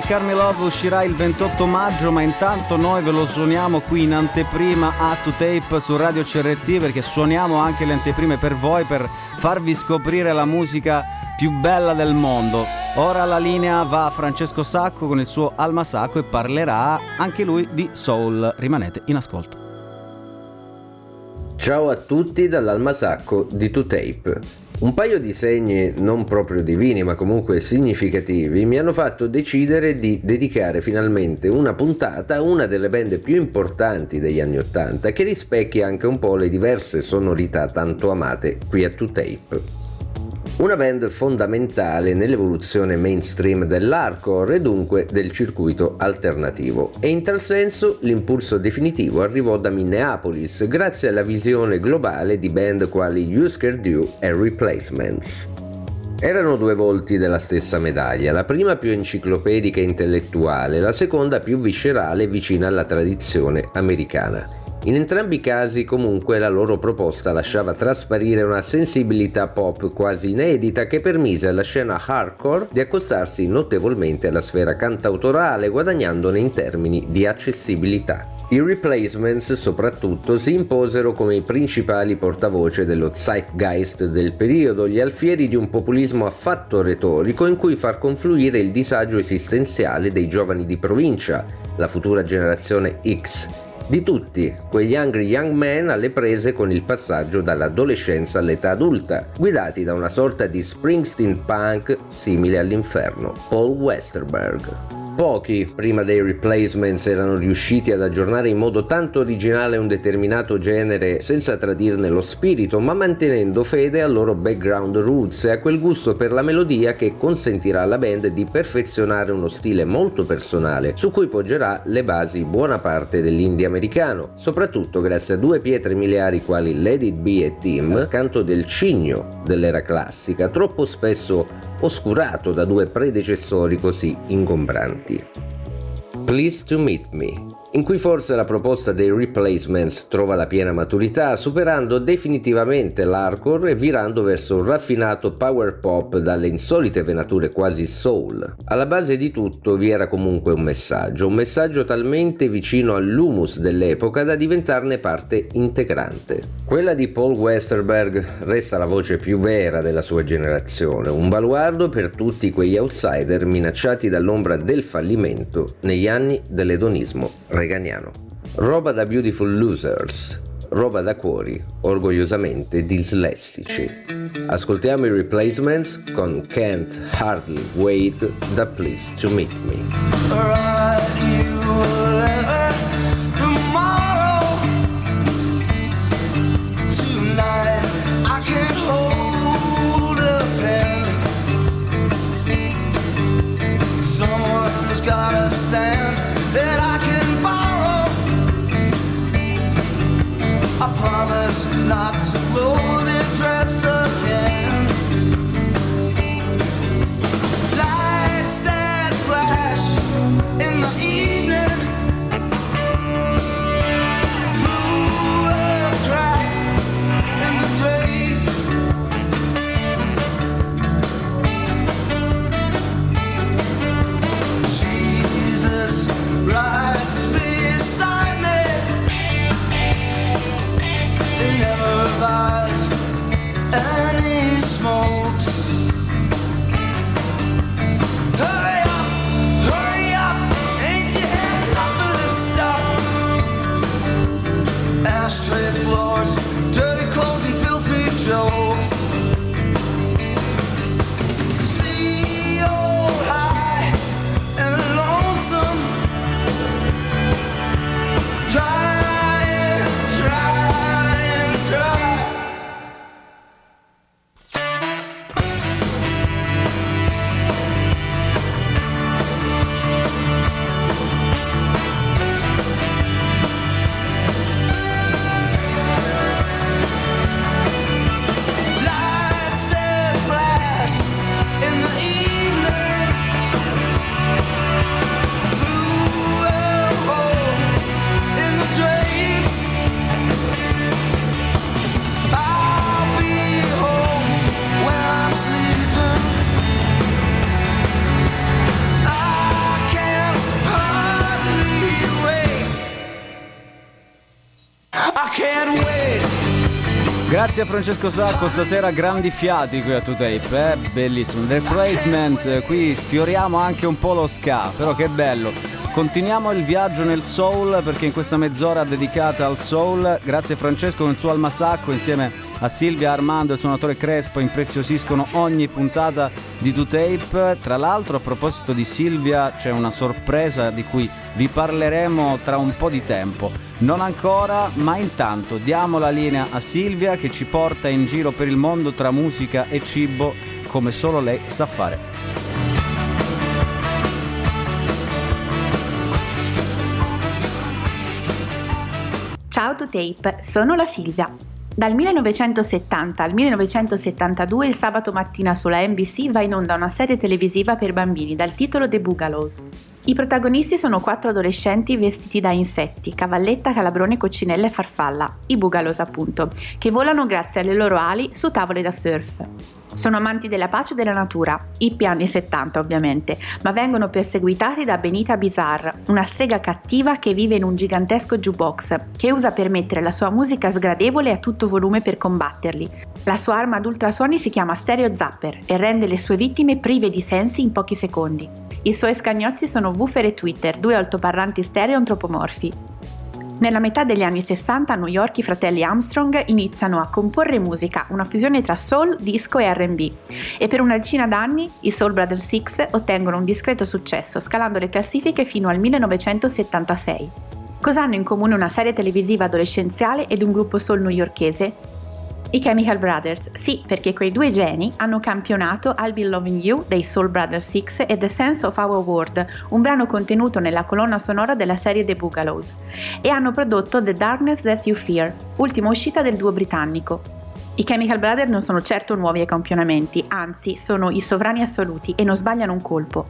Di Carmi Love uscirà il 28 maggio, ma intanto noi ve lo suoniamo qui in anteprima a To Tape su Radio CRT perché suoniamo anche le anteprime per voi per farvi scoprire la musica più bella del mondo. Ora la linea va a Francesco Sacco con il suo Alma Sacco e parlerà anche lui di Soul. Rimanete in ascolto. Ciao a tutti dall'Almasacco di 2Tape. Un paio di segni non proprio divini ma comunque significativi mi hanno fatto decidere di dedicare finalmente una puntata a una delle band più importanti degli anni Ottanta che rispecchia anche un po' le diverse sonorità tanto amate qui a 2Tape. Una band fondamentale nell'evoluzione mainstream dell'hardcore e dunque del circuito alternativo. E in tal senso l'impulso definitivo arrivò da Minneapolis grazie alla visione globale di band quali Husker Du e Replacements. Erano due volti della stessa medaglia, la prima più enciclopedica e intellettuale, la seconda più viscerale e vicina alla tradizione americana. In entrambi i casi comunque la loro proposta lasciava trasparire una sensibilità pop quasi inedita che permise alla scena hardcore di accostarsi notevolmente alla sfera cantautorale guadagnandone in termini di accessibilità. I replacements soprattutto si imposero come i principali portavoce dello zeitgeist del periodo, gli alfieri di un populismo affatto retorico in cui far confluire il disagio esistenziale dei giovani di provincia, la futura generazione X, di tutti quegli angry young men alle prese con il passaggio dall'adolescenza all'età adulta, guidati da una sorta di Springsteen punk simile all'inferno, Paul Westerberg. Pochi, prima dei replacements, erano riusciti ad aggiornare in modo tanto originale un determinato genere senza tradirne lo spirito, ma mantenendo fede al loro background roots e a quel gusto per la melodia che consentirà alla band di perfezionare uno stile molto personale, su cui poggerà le basi buona parte dell'indie americano, soprattutto grazie a due pietre miliari quali Lady Be e Tim, canto del cigno dell'era classica, troppo spesso oscurato da due predecessori così ingombranti. Please to Meet Me in cui forse la proposta dei replacements trova la piena maturità, superando definitivamente l'hardcore e virando verso un raffinato power pop dalle insolite venature quasi soul. Alla base di tutto vi era comunque un messaggio, un messaggio talmente vicino all'humus dell'epoca da diventarne parte integrante. Quella di Paul Westerberg resta la voce più vera della sua generazione, un baluardo per tutti quegli outsider minacciati dall'ombra del fallimento negli anni dell'edonismo reganiano. Roba da Beautiful Losers, roba da cuori orgogliosamente dislessici. Ascoltiamo i replacements con Can't Hardly Wait da Please to Meet Me. Gotta stand that I can I promise not to blow the dress again. Lights that flash in the evening. Through a crack in the drape. Jesus, right yours. Grazie a Francesco Sacco, stasera grandi fiati qui a 2Tape, eh? bellissimo. Replacement, eh, qui sfioriamo anche un po' lo ska, però che bello. Continuiamo il viaggio nel soul perché in questa mezz'ora dedicata al soul, grazie a Francesco con il suo Alma Sacco insieme a Silvia Armando e il suonatore Crespo impreziosiscono ogni puntata di 2Tape. Tra l'altro a proposito di Silvia c'è una sorpresa di cui vi parleremo tra un po' di tempo. Non ancora, ma intanto diamo la linea a Silvia che ci porta in giro per il mondo tra musica e cibo come solo lei sa fare. Ciao to Tape, sono la Silvia. Dal 1970 al 1972 il sabato mattina sulla NBC va in onda una serie televisiva per bambini dal titolo The Boogaloo. I protagonisti sono quattro adolescenti vestiti da insetti, cavalletta, calabrone, coccinella e farfalla, i Boogaloo appunto, che volano grazie alle loro ali su tavole da surf. Sono amanti della pace e della natura, hippie anni 70 ovviamente, ma vengono perseguitati da Benita Bizarre, una strega cattiva che vive in un gigantesco jukebox, che usa per mettere la sua musica sgradevole a tutto volume per combatterli. La sua arma ad ultrasuoni si chiama Stereo Zapper e rende le sue vittime prive di sensi in pochi secondi. I suoi scagnozzi sono woofer e Twitter, due altoparlanti stereo antropomorfi. Nella metà degli anni 60 a New York i fratelli Armstrong iniziano a comporre musica, una fusione tra soul, disco e RB. E per una decina d'anni i Soul Brothers Six ottengono un discreto successo, scalando le classifiche fino al 1976. Cosa hanno in comune una serie televisiva adolescenziale ed un gruppo soul newyorkese? I Chemical Brothers, sì, perché quei due geni hanno campionato I'll Be Loving You dei Soul Brothers 6 e The Sense of Our World, un brano contenuto nella colonna sonora della serie The Boogalows, e hanno prodotto The Darkness That You Fear, ultima uscita del duo britannico. I Chemical Brothers non sono certo nuovi ai campionamenti, anzi sono i sovrani assoluti e non sbagliano un colpo.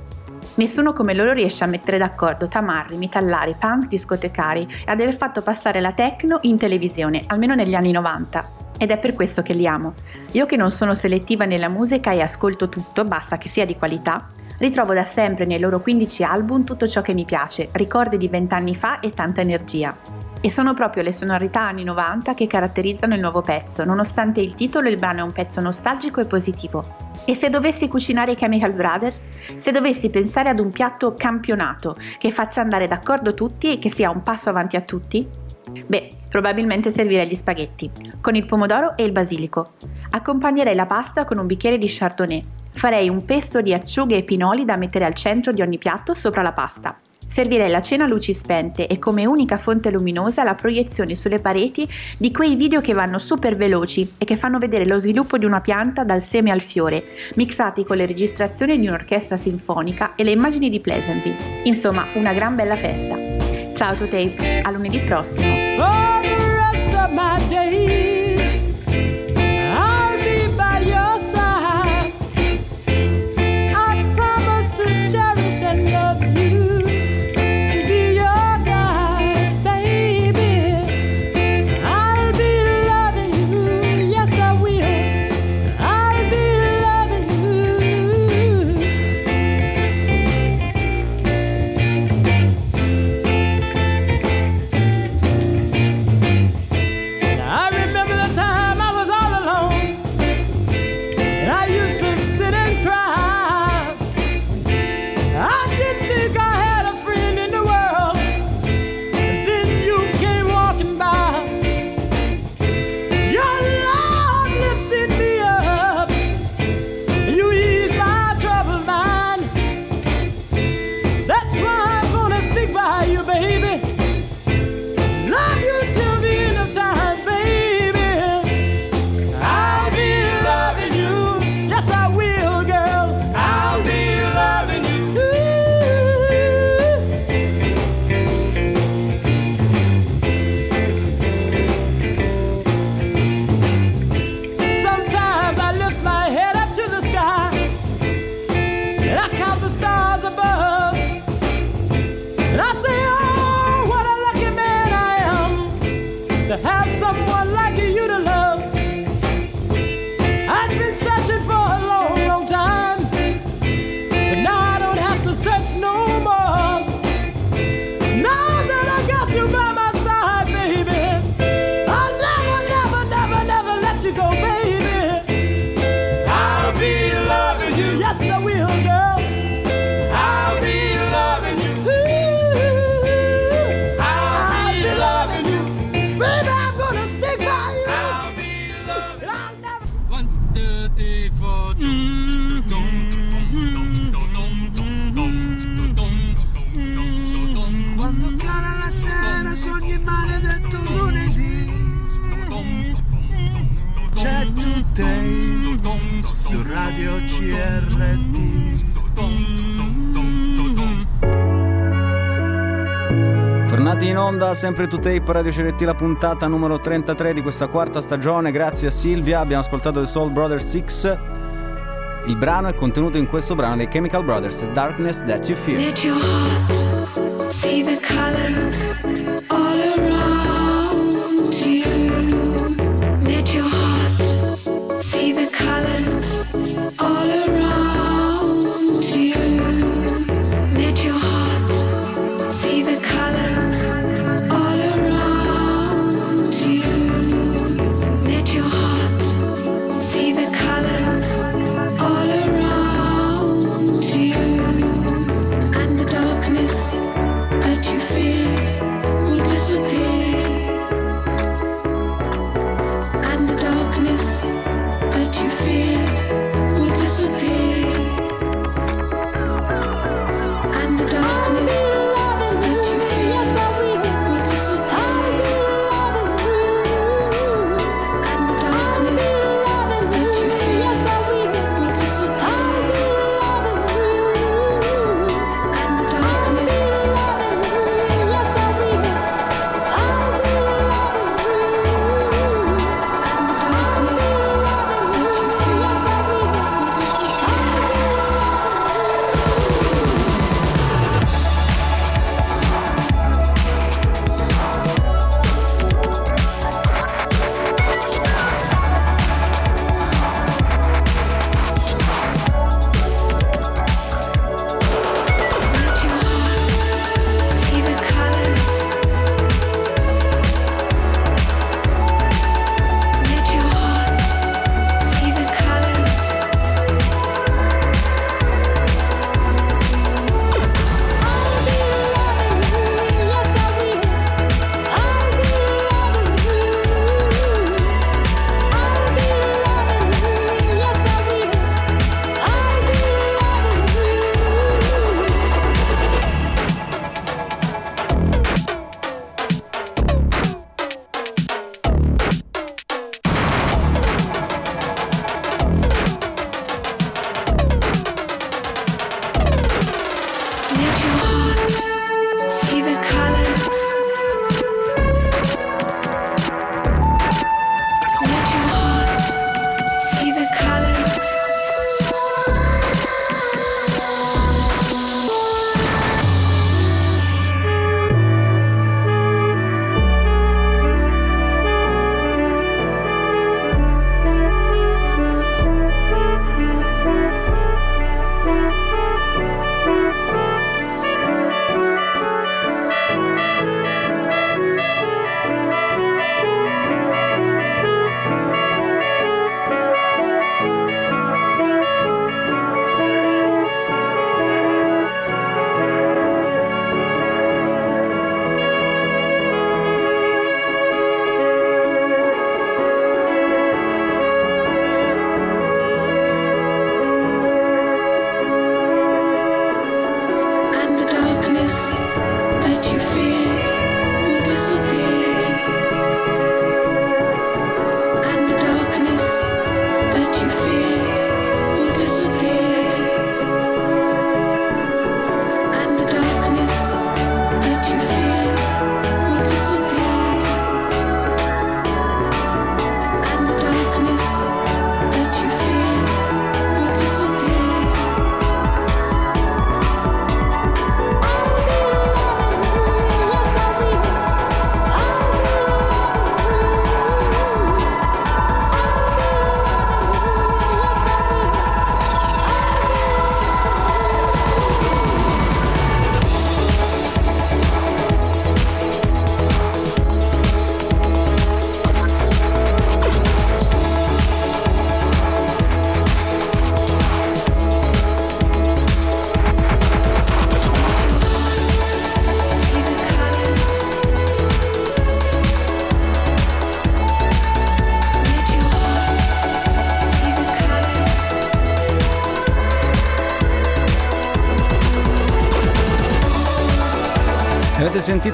Nessuno come loro riesce a mettere d'accordo tamarri, metallari, punk, discotecari ad aver fatto passare la techno in televisione, almeno negli anni 90. Ed è per questo che li amo. Io che non sono selettiva nella musica e ascolto tutto, basta che sia di qualità, ritrovo da sempre nei loro 15 album tutto ciò che mi piace, ricordi di vent'anni fa e tanta energia. E sono proprio le sonorità anni 90 che caratterizzano il nuovo pezzo, nonostante il titolo il brano è un pezzo nostalgico e positivo. E se dovessi cucinare i Chemical Brothers? Se dovessi pensare ad un piatto campionato che faccia andare d'accordo tutti e che sia un passo avanti a tutti? Beh, probabilmente servirei gli spaghetti, con il pomodoro e il basilico. Accompagnerei la pasta con un bicchiere di chardonnay. Farei un pesto di acciughe e pinoli da mettere al centro di ogni piatto sopra la pasta. Servirei la cena a luci spente e come unica fonte luminosa la proiezione sulle pareti di quei video che vanno super veloci e che fanno vedere lo sviluppo di una pianta dal seme al fiore, mixati con le registrazioni di un'orchestra sinfonica e le immagini di Pleasantville. Insomma, una gran bella festa. Ciao to Tape, a lunedì prossimo. For the rest of onda, sempre to tape Radio CRT, la puntata numero 33 di questa quarta stagione. Grazie a Silvia, abbiamo ascoltato The Soul Brothers 6. Il brano è contenuto in questo brano dei Chemical Brothers, Darkness That You Feel.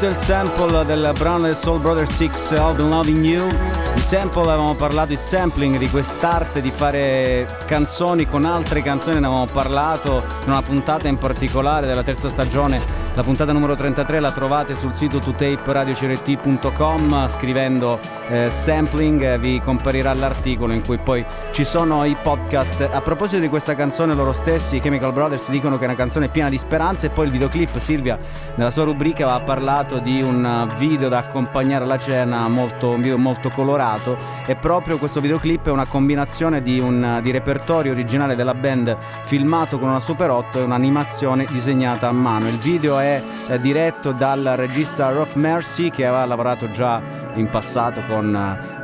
Sentito il sample del brano del Soul Brother 6 All the Loving You. Il sample avevamo parlato, il sampling di quest'arte di fare canzoni con altre canzoni, ne avevamo parlato in una puntata in particolare della terza stagione. La puntata numero 33 la trovate sul sito totaperadio.com scrivendo eh, sampling, eh, vi comparirà l'articolo in cui poi ci sono i podcast. A proposito di questa canzone loro stessi, i Chemical Brothers dicono che è una canzone piena di speranza e poi il videoclip Silvia nella sua rubrica aveva parlato di un video da accompagnare alla cena, molto, un video molto colorato e proprio questo videoclip è una combinazione di un di repertorio originale della band filmato con una Super 8 e un'animazione disegnata a mano. Il video è eh, diretto dal regista Rolf Mercy che aveva lavorato già in passato con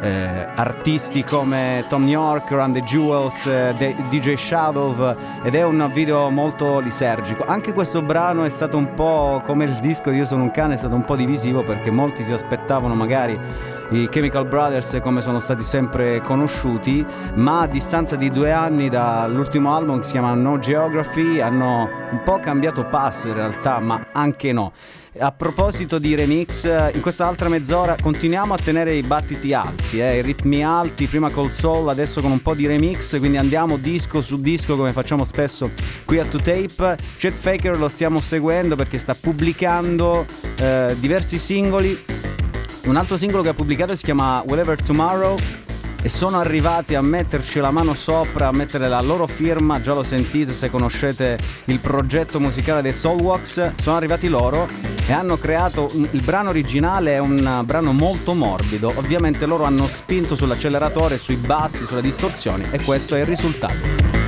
eh, artisti come Tom York, Run the Jewels, eh, DJ Shadow ed è un video molto lisergico. Anche questo brano è stato un po' come il disco di Io sono un cane, è stato un po' divisivo perché molti si aspettavano magari i Chemical Brothers come sono stati sempre conosciuti, ma a distanza di due anni dall'ultimo album che si chiama No Geography hanno un po' cambiato passo in realtà, ma anche no. A proposito di remix, in questa altra mezz'ora continuiamo a tenere i battiti alti, eh, i ritmi alti, prima col soul, adesso con un po' di remix, quindi andiamo disco su disco come facciamo spesso qui a 2Tape. Chet Faker lo stiamo seguendo perché sta pubblicando eh, diversi singoli. Un altro singolo che ha pubblicato si chiama Whatever Tomorrow e sono arrivati a metterci la mano sopra, a mettere la loro firma, già lo sentite se conoscete il progetto musicale dei Soulwax, sono arrivati loro e hanno creato il brano originale è un brano molto morbido, ovviamente loro hanno spinto sull'acceleratore, sui bassi, sulle distorsioni e questo è il risultato.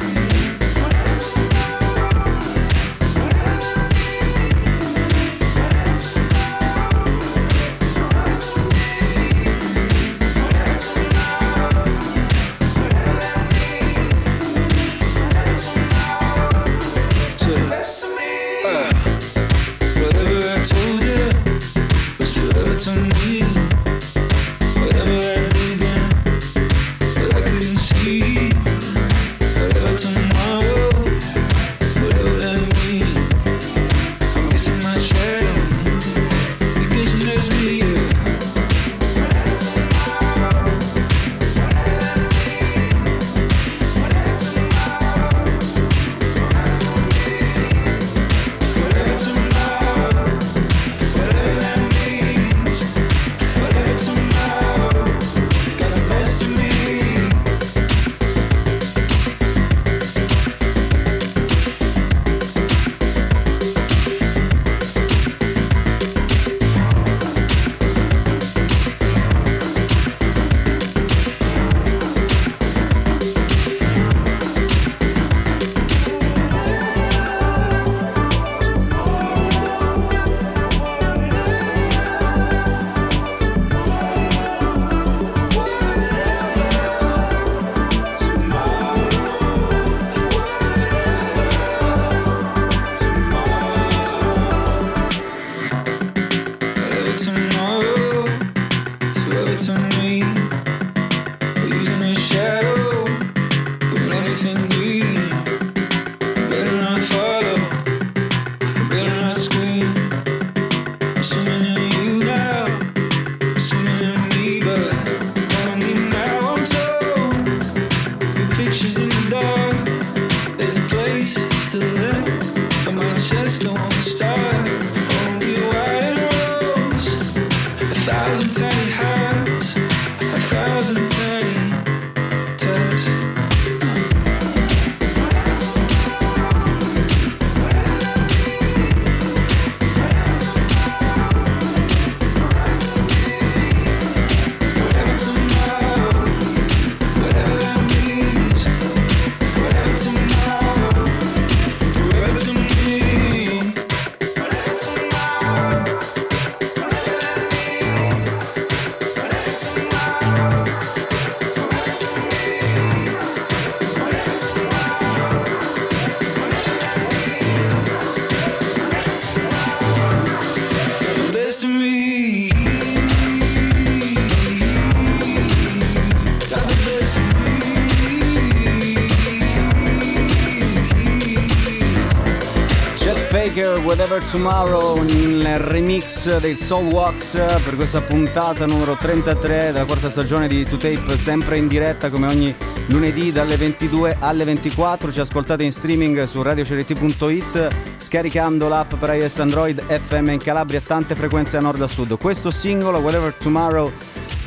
Faker, Whatever Tomorrow, nel remix del Soul Wax per questa puntata numero 33 della quarta stagione di 2Tape, sempre in diretta come ogni lunedì dalle 22 alle 24. Ci ascoltate in streaming su radiocrt.it, scaricando l'app per iOS Android, FM in Calabria, tante frequenze a nord a sud. Questo singolo, Whatever Tomorrow,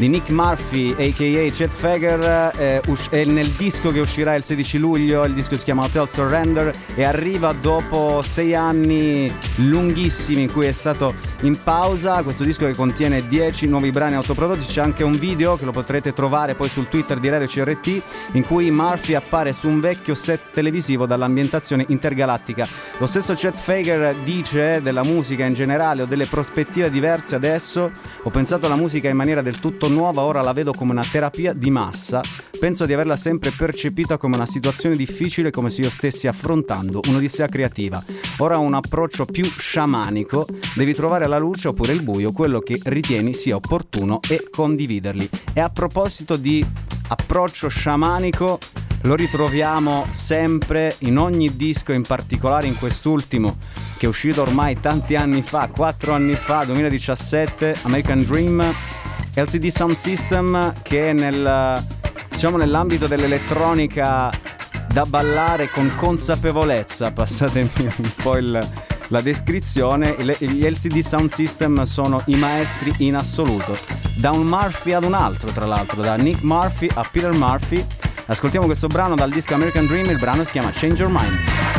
di Nick Murphy, a.k.a. Chet Fager, è, us- è nel disco che uscirà il 16 luglio, il disco si chiama Hotel Surrender e arriva dopo sei anni lunghissimi in cui è stato in pausa. Questo disco che contiene 10 nuovi brani autoprodotti, c'è anche un video che lo potrete trovare poi sul Twitter di Radio CRT in cui Murphy appare su un vecchio set televisivo dall'ambientazione intergalattica. Lo stesso Chet Fager dice della musica in generale o delle prospettive diverse adesso, ho pensato alla musica in maniera del tutto nuova, ora la vedo come una terapia di massa. Penso di averla sempre percepita come una situazione difficile, come se io stessi affrontando un'odissea creativa. Ora ho un approccio più sciamanico, devi trovare la luce oppure il buio, quello che ritieni sia opportuno e condividerli. E a proposito di approccio sciamanico, lo ritroviamo sempre in ogni disco, in particolare in quest'ultimo che è uscito ormai tanti anni fa, 4 anni fa, 2017, American Dream, LCD Sound System che è nel, diciamo, nell'ambito dell'elettronica da ballare con consapevolezza, passatemi un po' il, la descrizione, gli LCD Sound System sono i maestri in assoluto, da un Murphy ad un altro tra l'altro, da Nick Murphy a Peter Murphy. Ascoltiamo questo brano dal disco American Dream, il brano si chiama Change Your Mind.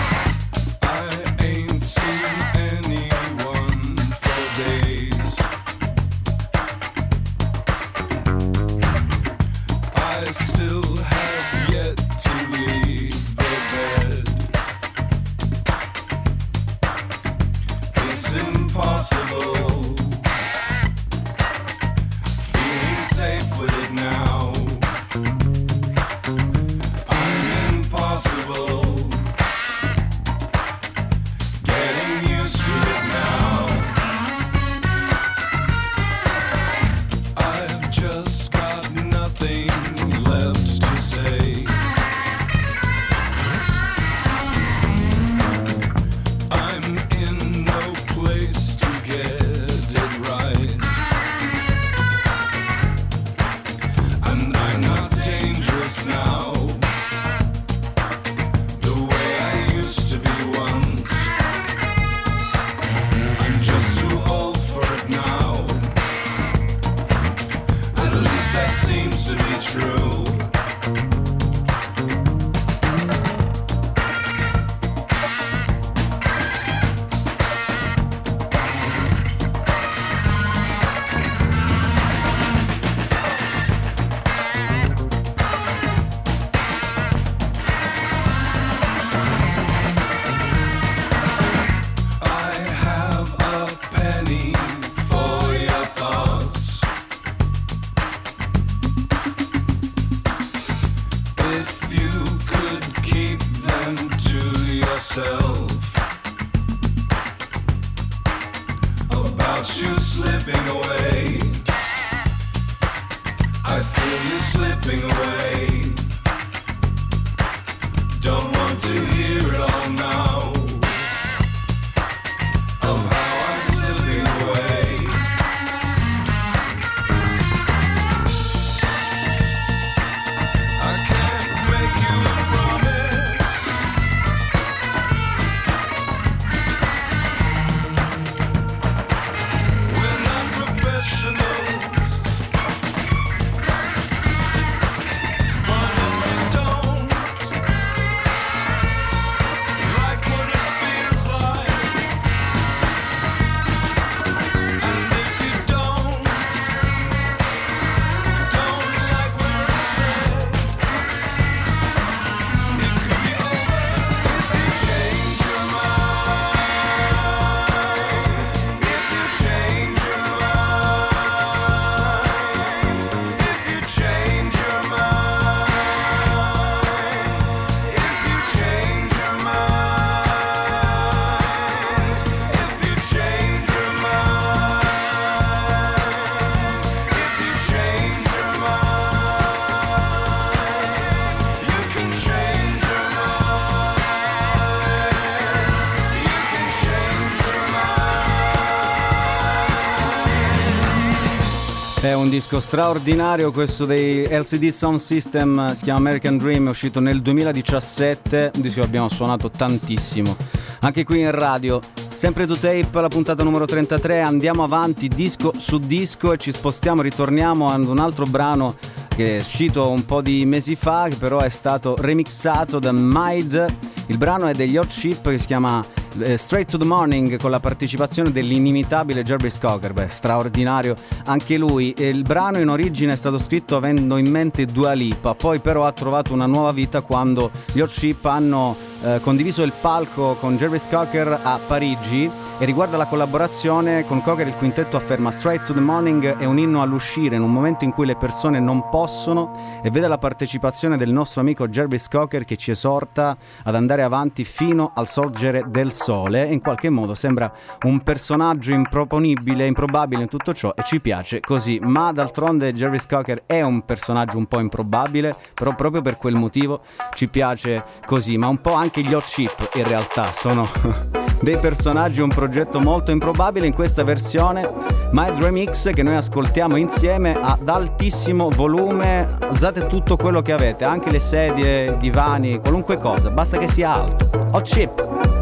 È un disco straordinario questo dei LCD Sound System, si chiama American Dream, è uscito nel 2017, un disco che abbiamo suonato tantissimo, anche qui in radio. Sempre to tape, la puntata numero 33, andiamo avanti disco su disco e ci spostiamo, ritorniamo ad un altro brano che è uscito un po' di mesi fa, che però è stato remixato da Mide. Il brano è degli Hot Chip che si chiama eh, Straight to the Morning con la partecipazione dell'inimitabile Jarvis Cocker, beh, straordinario anche lui. Il brano in origine è stato scritto avendo in mente Dua Lipa, poi però ha trovato una nuova vita quando gli Hot Chip hanno eh, condiviso il palco con Jarvis Cocker a Parigi. E riguarda la collaborazione con Cocker il quintetto afferma Straight to the Morning è un inno all'uscire in un momento in cui le persone non possono e vede la partecipazione del nostro amico Jarvis Cocker che ci esorta ad andare avanti fino al sorgere del sole e in qualche modo sembra un personaggio improponibile, improbabile in tutto ciò e ci piace così, ma d'altronde Jarvis Cocker è un personaggio un po' improbabile, però proprio per quel motivo ci piace così, ma un po' anche gli hot chip in realtà sono *laughs* dei personaggi, un progetto molto improbabile in questa versione Mind Remix che noi ascoltiamo insieme ad altissimo volume, alzate tutto quello che avete, anche le sedie, i divani, qualunque cosa, basta che sia alto. Hot chip.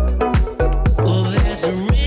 It's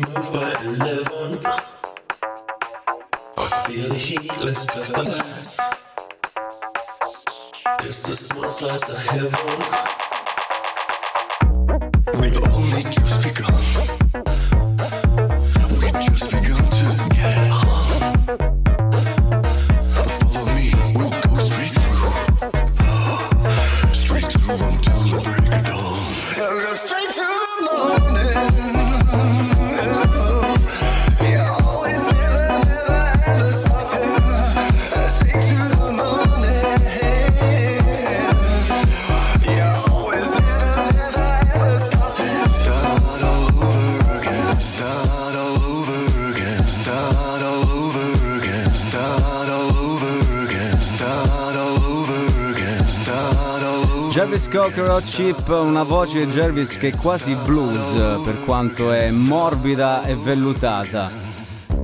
move by eleven. I feel the heat, let's cut the lights. It's the small slice of heaven. We've only just begun. Cocker Hot Chip, una voce di Jarvis che è quasi blues per quanto è morbida e vellutata.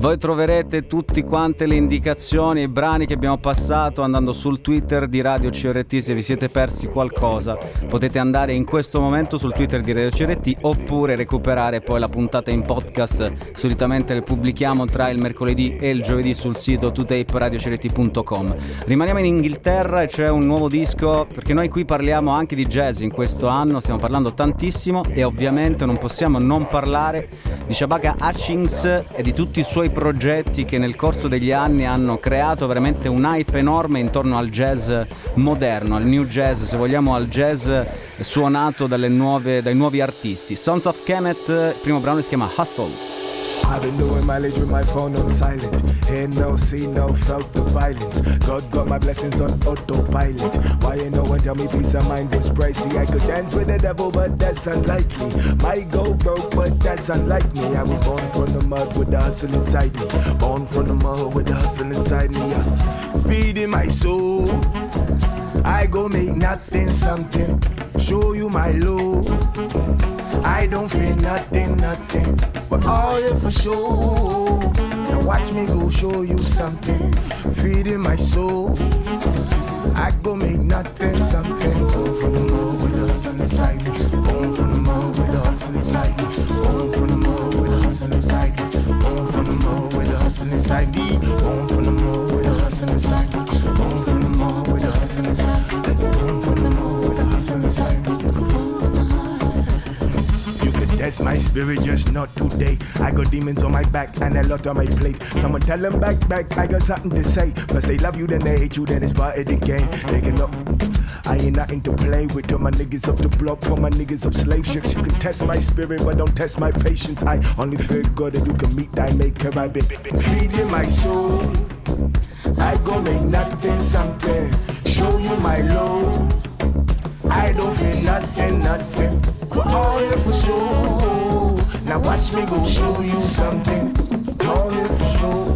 Voi troverete tutte quante le indicazioni e i brani che abbiamo passato andando sul Twitter di Radio CRT. Se vi siete persi qualcosa, potete andare in questo momento sul Twitter di Radio CRT oppure recuperare poi la puntata in podcast. Solitamente le pubblichiamo tra il mercoledì e il giovedì sul sito tutaperadio.crt.com. Rimaniamo in Inghilterra e c'è un nuovo disco perché noi qui parliamo anche di jazz in questo anno, stiamo parlando tantissimo e ovviamente non possiamo non parlare di Shabaka Hutchings e di tutti i suoi progetti che nel corso degli anni hanno creato veramente un hype enorme intorno al jazz moderno, al new jazz, se vogliamo al jazz suonato nuove- dai nuovi artisti. Sons of Kemet, il primo brano si chiama Hustle. I've been doing mileage with my phone on silent. Hear no, see no, felt the violence. God got my blessings on autopilot. Why ain't no one tell me peace of mind was pricey? I could dance with the devil, but that's unlikely. Might go broke, but that's unlike me. I was born from the mud with the hustle inside me. Born from the mud with the hustle inside me. Yeah. Feeding my soul. I go make nothing something. Show you my love. I don't feel nothing, nothing. But all you for sure. Now watch me go show you something. Feeding my soul. I go make nothing something. Born from the mud with the hustle inside me. Born from the mud with the hustle inside me. Born from the mud with the hustle inside me. Born from the mud with the hustle inside me. Born from the mud with the inside me. Born test my spirit, just not today. I got demons on my back and a lot on my plate. Someone tell them back, back, I got something to say. First they love you, then they hate you, then it's part of the game. They can look. I ain't nothing to play with. All my niggas off the block, all my niggas off slave ships. You can test my spirit, but don't test my patience. I only fear God that you can meet thy maker. I've been feeding my soul. I go make nothing something. Show you my love. I don't feel nothing, nothing. We're all here for sure. Now watch me go show you something. All here for sure.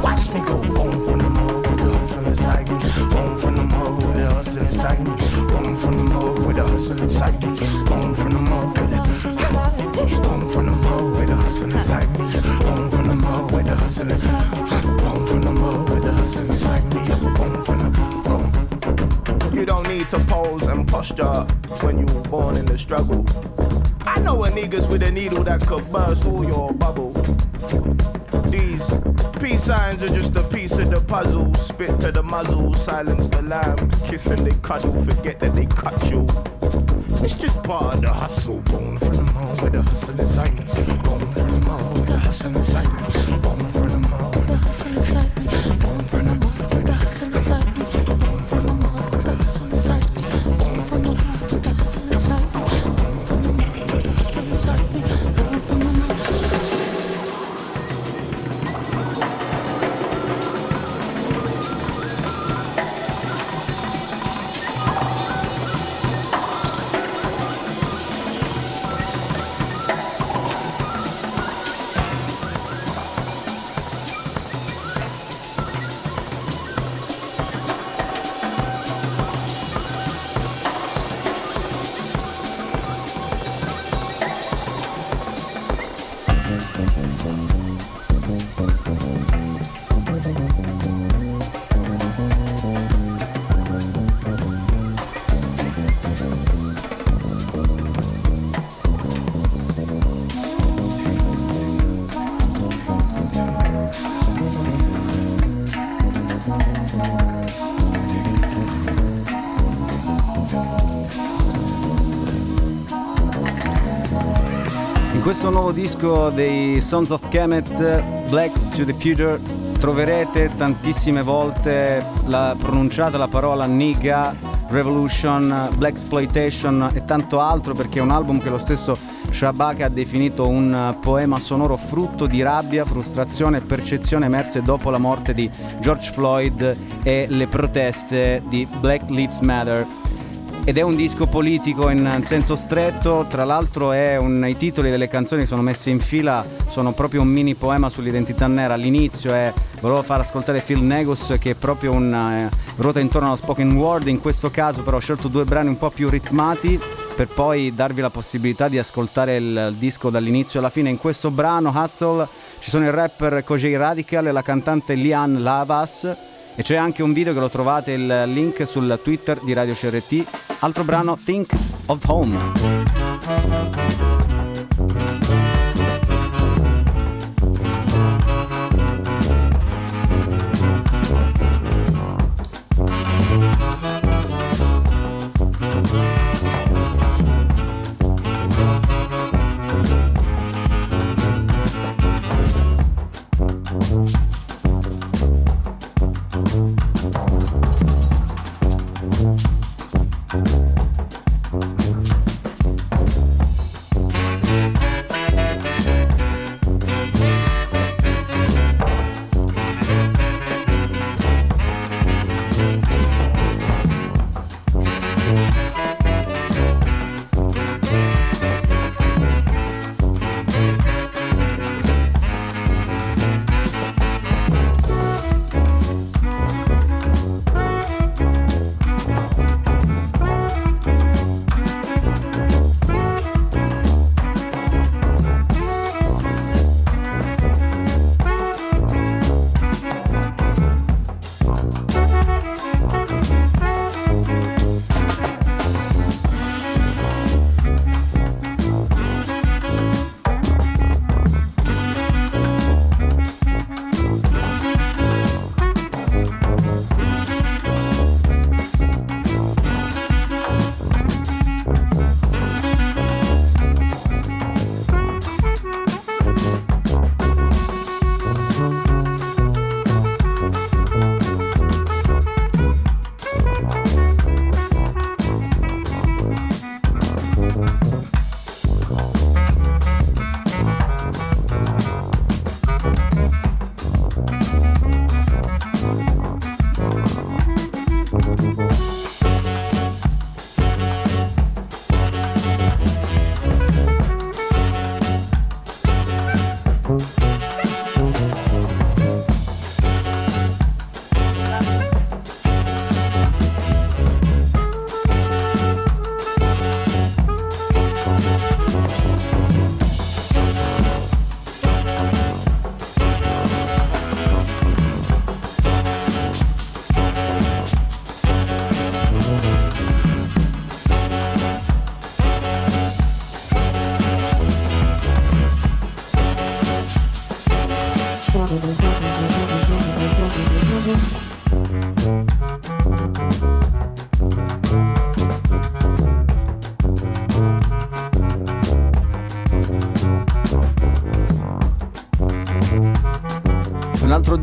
Watch me go boom from the mud with the hustle inside me. Boom from the mud with the hustle inside me. Boom from the mud with the hustle inside me. Boom from the mud with the Boom from the mud with the hustle inside me. Boom from the mud with the hustle inside me. The hustle inside me. Boom from the boom. You don't need to pose and posture when you were born in the struggle. I know a niggas with a needle that could burst all your bubble. These peace signs are just a piece of the puzzle. Spit to the muzzle, silence the lambs, kiss and they cuddle, forget that they cut you. It's just part of the hustle. Born from the mall with the hustle inside me. From the mall with hustle inside me. From the mall with hustle inside. One for nuovo disco dei Sons of Kemet, Black to the Future, troverete tantissime volte la pronunciata la parola nigga, revolution, black exploitation e tanto altro perché è un album che lo stesso Shabaka ha definito un poema sonoro frutto di rabbia, frustrazione e percezione emerse dopo la morte di George Floyd e le proteste di Black Lives Matter ed è un disco politico in senso stretto, tra l'altro un, i titoli delle canzoni sono messi in fila, sono proprio un mini poema sull'identità nera, all'inizio è, volevo far ascoltare Phil Negus che è proprio un, eh, ruota intorno allo spoken word, in questo caso però ho scelto due brani un po' più ritmati per poi darvi la possibilità di ascoltare il disco dall'inizio alla fine. In questo brano Hustle ci sono il rapper Kojay Radical e la cantante Lian Lavas e c'è anche un video che lo trovate il link sul Twitter di Radio CRT. Altro brano Think of Home.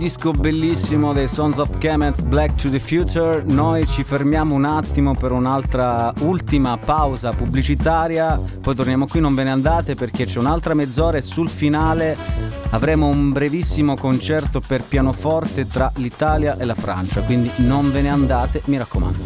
Disco bellissimo dei Sons of Kemet, Black to the Future. Noi ci fermiamo un attimo per un'altra ultima pausa pubblicitaria, poi torniamo qui, non ve ne andate perché c'è un'altra mezz'ora e sul finale avremo un brevissimo concerto per pianoforte tra l'Italia e la Francia, quindi non ve ne andate, mi raccomando.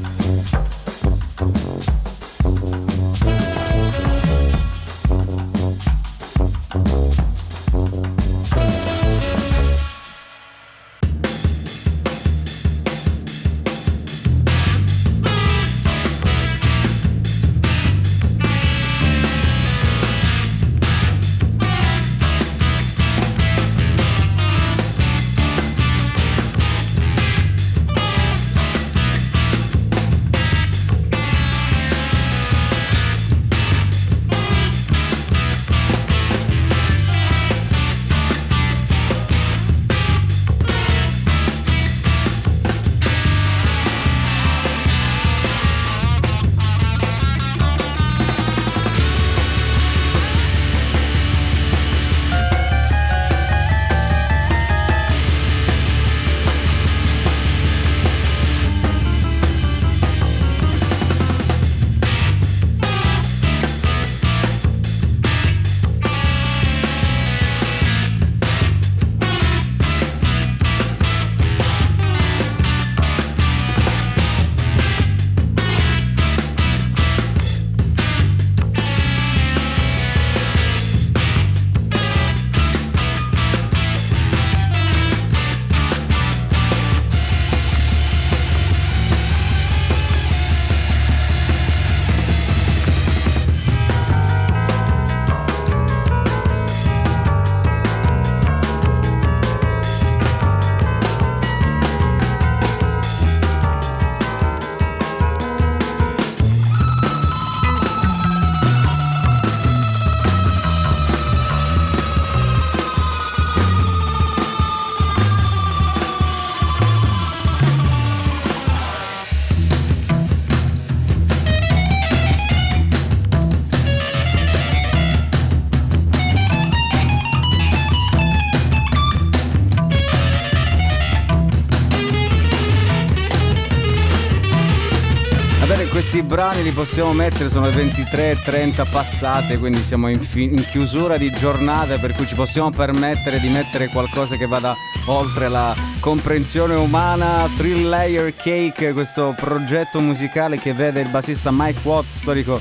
Brani li possiamo mettere, sono le 23.30 passate, quindi siamo in, fi- in chiusura di giornata, per cui ci possiamo permettere di mettere qualcosa che vada oltre la comprensione umana. Three Layer Cake, questo progetto musicale che vede il bassista Mike Watt, storico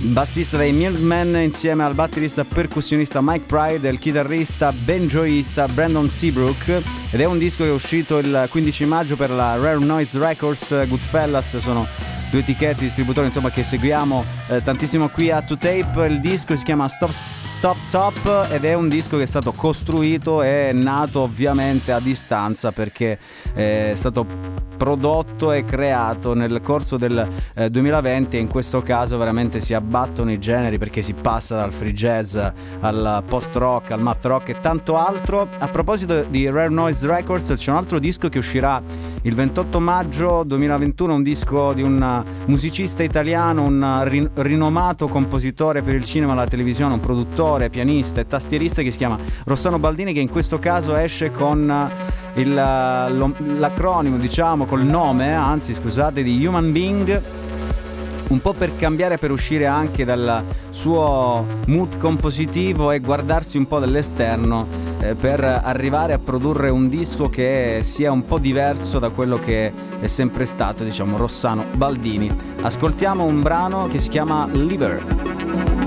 bassista dei Milkmen, insieme al batterista percussionista Mike Pride e il chitarrista banjoista Brandon Seabrook. Ed è un disco che è uscito il 15 maggio per la Rare Noise Records, Goodfellas, sono due etichette distributori insomma che seguiamo eh, tantissimo qui a 2Tape il disco si chiama Stop, Stop Top ed è un disco che è stato costruito e nato ovviamente a distanza perché è stato prodotto e creato nel corso del eh, 2020 e in questo caso veramente si abbattono i generi perché si passa dal free jazz al post rock al math rock e tanto altro. A proposito di Rare Noise Records c'è un altro disco che uscirà il 28 maggio 2021 un disco di un musicista italiano, un rin- rinomato compositore per il cinema e la televisione, un produttore, pianista e tastierista che si chiama Rossano Baldini che in questo caso esce con il, lo- l'acronimo, diciamo, col nome, anzi scusate, di Human Being un po' per cambiare, per uscire anche dal suo mood compositivo e guardarsi un po' dall'esterno eh, per arrivare a produrre un disco che sia un po' diverso da quello che è sempre stato, diciamo, Rossano Baldini. Ascoltiamo un brano che si chiama Liver.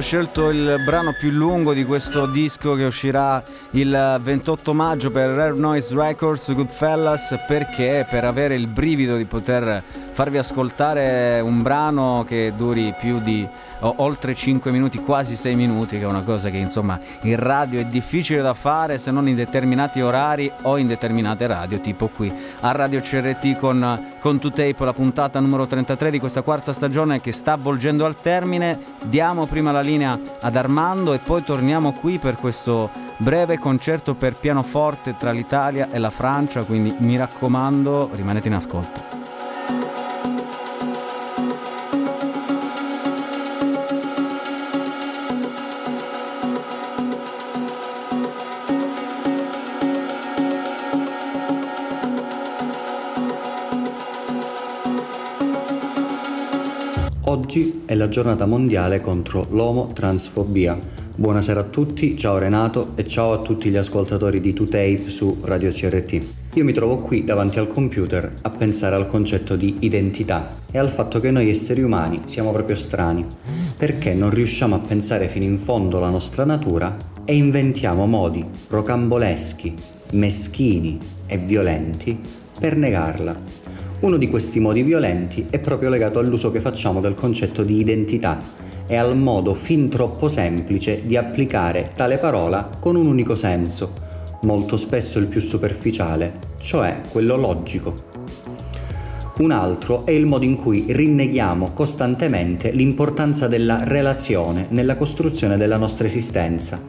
Ho scelto il brano più lungo di questo disco che uscirà il 28 maggio per Rare Noise Records, Goodfellas, perché? Per avere il brivido di poter farvi ascoltare un brano che duri più di oltre 5 minuti, quasi 6 minuti, che è una cosa che insomma in radio è difficile da fare se non in determinati orari o in determinate radio, tipo qui a Radio CRT con, con 2Tape, la puntata numero 33 di questa quarta stagione che sta volgendo al termine. Diamo prima la linea ad Armando e poi torniamo qui per questo breve concerto per pianoforte tra l'Italia e la Francia, quindi mi raccomando rimanete in ascolto. Oggi è la giornata mondiale contro l'omotransfobia. Buonasera a tutti, ciao Renato e ciao a tutti gli ascoltatori di 2Tape su Radio CRT. Io mi trovo qui davanti al computer a pensare al concetto di identità e al fatto che noi esseri umani siamo proprio strani, perché non riusciamo a pensare fino in fondo la nostra natura e inventiamo modi rocamboleschi, meschini e violenti per negarla. Uno di questi modi violenti è proprio legato all'uso che facciamo del concetto di identità e al modo fin troppo semplice di applicare tale parola con un unico senso, molto spesso il più superficiale, cioè quello logico. Un altro è il modo in cui rinneghiamo costantemente l'importanza della relazione nella costruzione della nostra esistenza.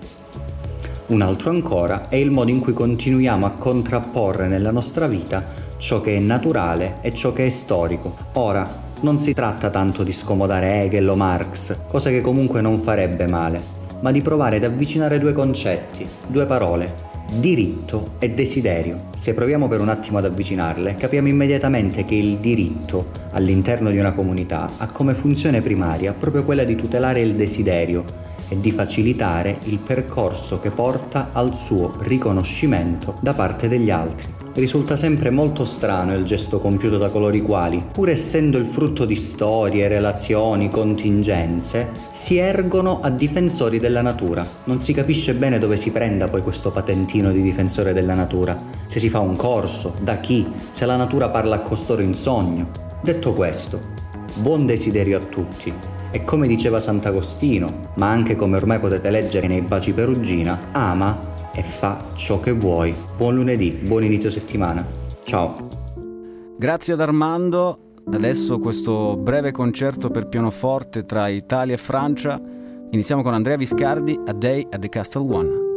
Un altro ancora è il modo in cui continuiamo a contrapporre nella nostra vita ciò che è naturale e ciò che è storico. Ora, non si tratta tanto di scomodare Hegel o Marx, cosa che comunque non farebbe male, ma di provare ad avvicinare due concetti, due parole, diritto e desiderio. Se proviamo per un attimo ad avvicinarle, capiamo immediatamente che il diritto all'interno di una comunità ha come funzione primaria proprio quella di tutelare il desiderio e di facilitare il percorso che porta al suo riconoscimento da parte degli altri. Risulta sempre molto strano il gesto compiuto da coloro i quali, pur essendo il frutto di storie, relazioni, contingenze, si ergono a difensori della natura. Non si capisce bene dove si prenda poi questo patentino di difensore della natura, se si fa un corso, da chi, se la natura parla a costoro in sogno. Detto questo, buon desiderio a tutti. E come diceva Sant'Agostino, ma anche come ormai potete leggere nei Baci Perugina, ama e fa ciò che vuoi. Buon lunedì, buon inizio settimana. Ciao. Grazie ad Armando. Adesso questo breve concerto per pianoforte tra Italia e Francia. Iniziamo con Andrea Viscardi, A Day at the Castle One.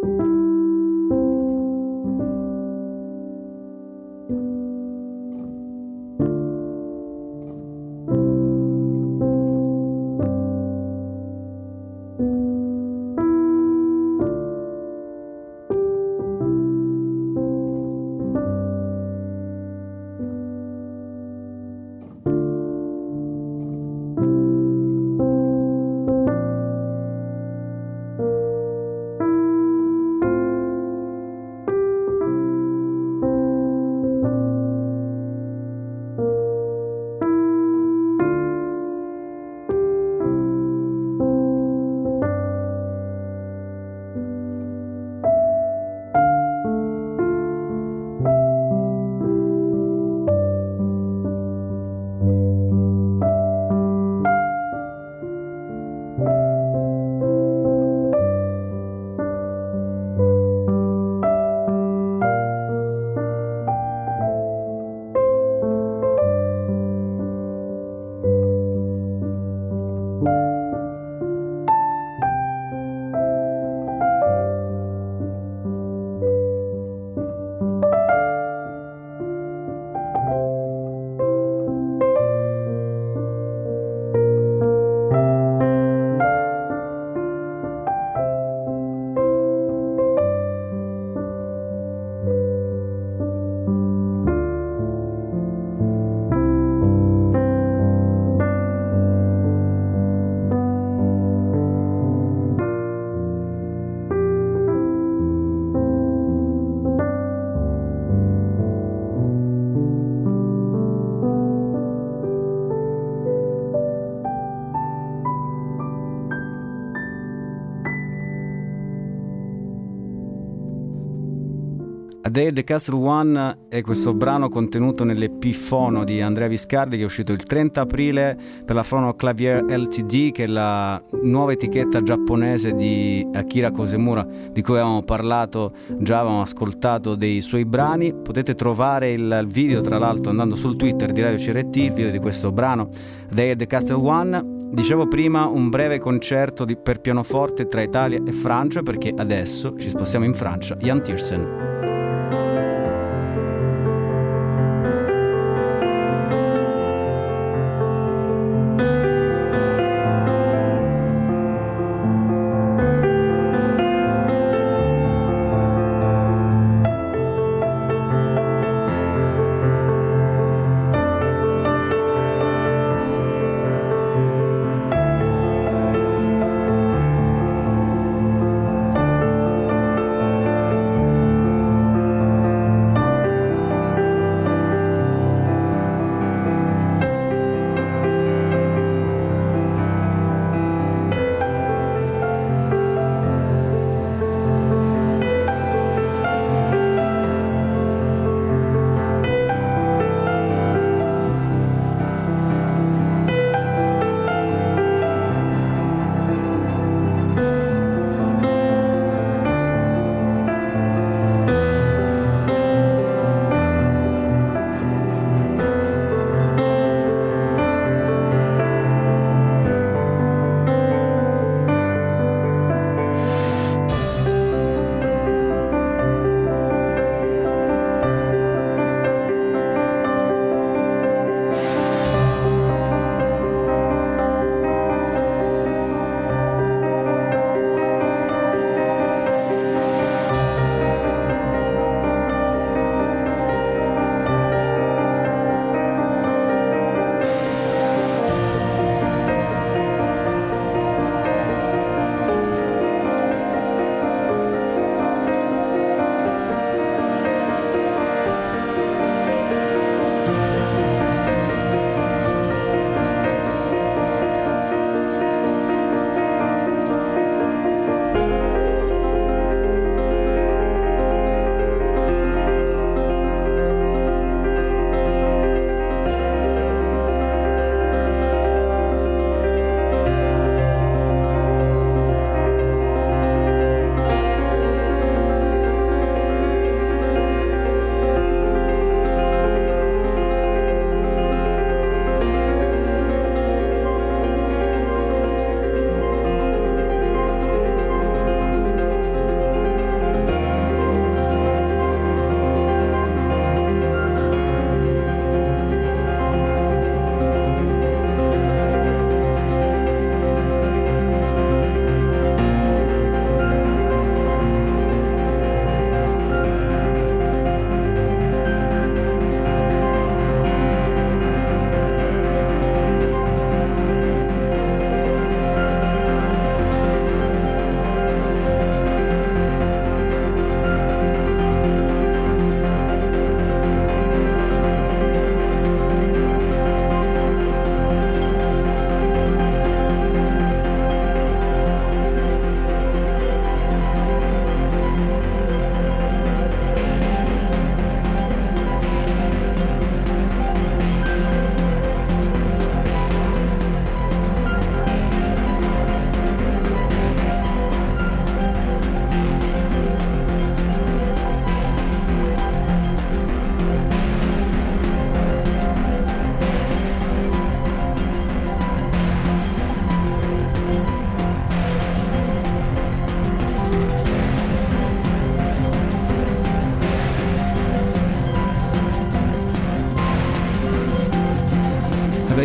The Castle One è questo brano contenuto nell'EP Fono di Andrea Viscardi che è uscito il 30 aprile per la Fono Clavier LTD che è la nuova etichetta giapponese di Akira Kosemura di cui avevamo parlato già, avevamo ascoltato dei suoi brani. Potete trovare il video tra l'altro andando sul Twitter di Radio CRT, il video di questo brano Day at the Castle One. Dicevo prima un breve concerto di- per pianoforte tra Italia e Francia perché adesso ci spostiamo in Francia. Jan Tiersen.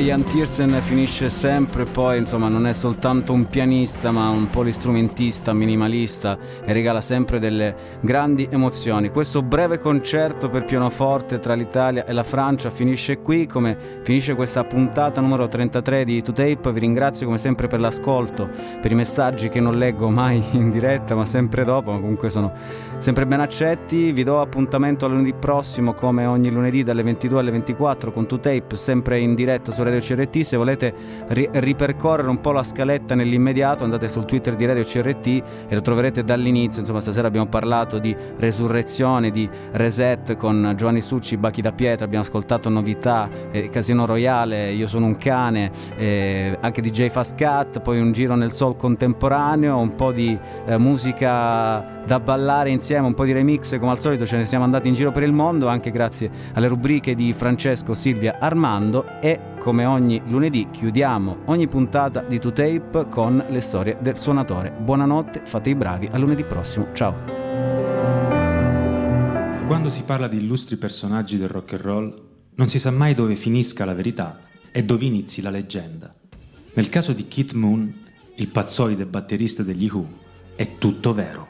Ian Tiersen finisce sempre poi, insomma, non è soltanto un pianista, ma un polistrumentista, minimalista e regala sempre delle grandi emozioni. Questo breve concerto per pianoforte tra l'Italia e la Francia finisce qui, come finisce questa puntata numero 33 di 2Tape. Vi ringrazio come sempre per l'ascolto, per i messaggi che non leggo mai in diretta, ma sempre dopo, ma comunque sono sempre ben accetti. Vi do appuntamento a lunedì prossimo, come ogni lunedì dalle 22 alle 24 con 2Tape, sempre in diretta su Radio CRT. Se volete ri- ripercorrere un po' la scaletta nell'immediato, andate sul Twitter di Radio CRT e lo troverete dall'inizio. Insomma, stasera abbiamo parlato di resurrezione, di reset con Giovanni Succi, Bachi da Pietra. Abbiamo ascoltato novità, eh, Casino Royale, Io sono un cane, eh, anche DJ Fast Cat, poi un giro nel soul contemporaneo, un po' di eh, musica da ballare insieme, un po' di remix come al solito ce ne siamo andati in giro per il mondo anche grazie alle rubriche di Francesco, Silvia, Armando e come ogni lunedì chiudiamo ogni puntata di 2Tape con le storie del suonatore. Buonanotte, fate i bravi, a lunedì prossimo, ciao. Quando si parla di illustri personaggi del rock and roll, non si sa mai dove finisca la verità e dove inizi la leggenda. Nel caso di Keith Moon, il pazzoide batterista degli Who, è tutto vero.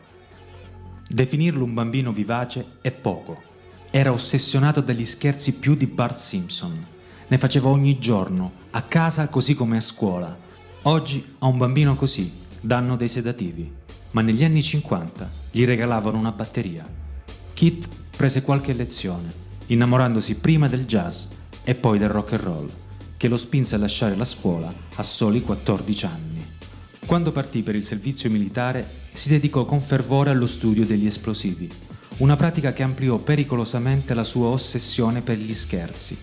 Definirlo un bambino vivace è poco. Era ossessionato dagli scherzi più di Bart Simpson. Ne faceva ogni giorno, a casa così come a scuola. Oggi a un bambino così danno dei sedativi, ma negli anni 50 gli regalavano una batteria. Keith prese qualche lezione, innamorandosi prima del jazz e poi del rock and roll, che lo spinse a lasciare la scuola a soli 14 anni. Quando partì per il servizio militare, si dedicò con fervore allo studio degli esplosivi, una pratica che ampliò pericolosamente la sua ossessione per gli scherzi.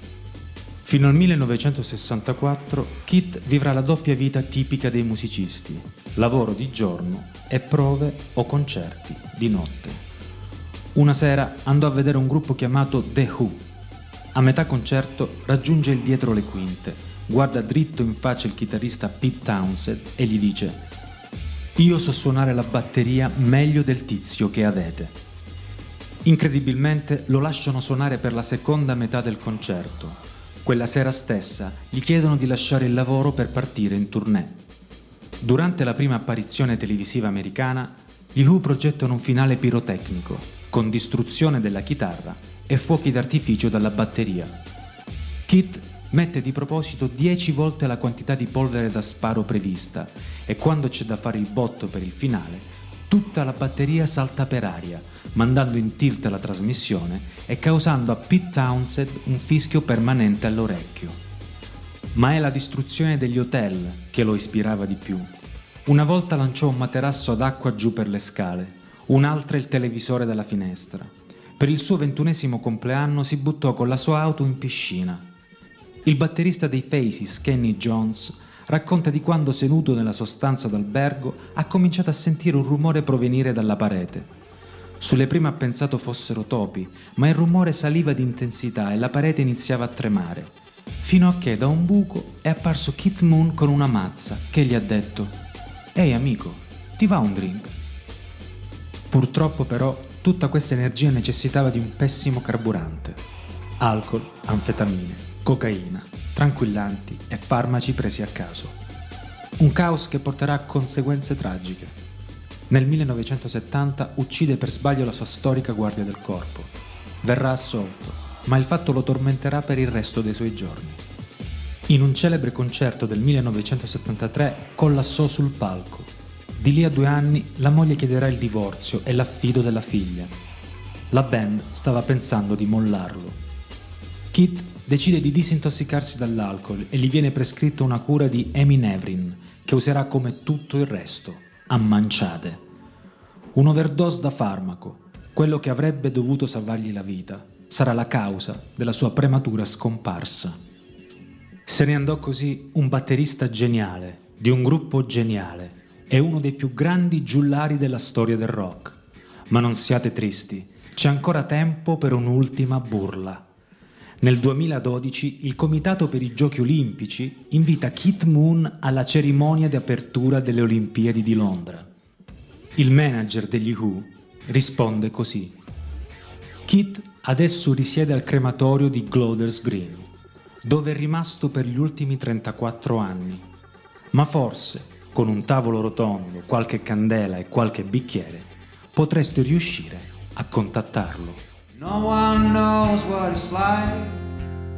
Fino al 1964 Kit vivrà la doppia vita tipica dei musicisti, lavoro di giorno e prove o concerti di notte. Una sera andò a vedere un gruppo chiamato The Who. A metà concerto raggiunge il dietro le quinte, guarda dritto in faccia il chitarrista Pete Townsend e gli dice Io so suonare la batteria meglio del tizio che avete. Incredibilmente lo lasciano suonare per la seconda metà del concerto. Quella sera stessa gli chiedono di lasciare il lavoro per partire in tournée. Durante la prima apparizione televisiva americana, gli Who progettano un finale pirotecnico, con distruzione della chitarra e fuochi d'artificio dalla batteria. Kit mette di proposito 10 volte la quantità di polvere da sparo prevista e quando c'è da fare il botto per il finale, tutta la batteria salta per aria, mandando in tilt la trasmissione e causando a Pete Townsend un fischio permanente all'orecchio. Ma è la distruzione degli hotel che lo ispirava di più. Una volta lanciò un materasso ad acqua giù per le scale, un'altra il televisore dalla finestra. Per il suo ventunesimo compleanno si buttò con la sua auto in piscina. Il batterista dei Faces, Kenny Jones, racconta di quando seduto nella sua stanza d'albergo ha cominciato a sentire un rumore provenire dalla parete. Sulle prime ha pensato fossero topi, ma il rumore saliva di intensità e la parete iniziava a tremare, fino a che da un buco è apparso Kit Moon con una mazza che gli ha detto Ehi amico, ti va un drink? Purtroppo però tutta questa energia necessitava di un pessimo carburante. Alcol, anfetamine, cocaina, tranquillanti e farmaci presi a caso. Un caos che porterà a conseguenze tragiche. Nel 1970 uccide per sbaglio la sua storica guardia del corpo. Verrà assolto, ma il fatto lo tormenterà per il resto dei suoi giorni. In un celebre concerto del 1973 collassò sul palco. Di lì a due anni la moglie chiederà il divorzio e l'affido della figlia. La band stava pensando di mollarlo. Kit decide di disintossicarsi dall'alcol e gli viene prescritta una cura di Eminevrin, che userà come tutto il resto, a manciate. Un overdose da farmaco, quello che avrebbe dovuto salvargli la vita, sarà la causa della sua prematura scomparsa. Se ne andò così un batterista geniale, di un gruppo geniale, e uno dei più grandi giullari della storia del rock. Ma non siate tristi, c'è ancora tempo per un'ultima burla. Nel 2012 il Comitato per i Giochi Olimpici invita Kit Moon alla cerimonia di apertura delle Olimpiadi di Londra. Il manager degli Who risponde così. Kit adesso risiede al crematorio di Gloders Green, dove è rimasto per gli ultimi 34 anni. Ma forse, con un tavolo rotondo, qualche candela e qualche bicchiere, potreste riuscire a contattarlo. No one knows what it's like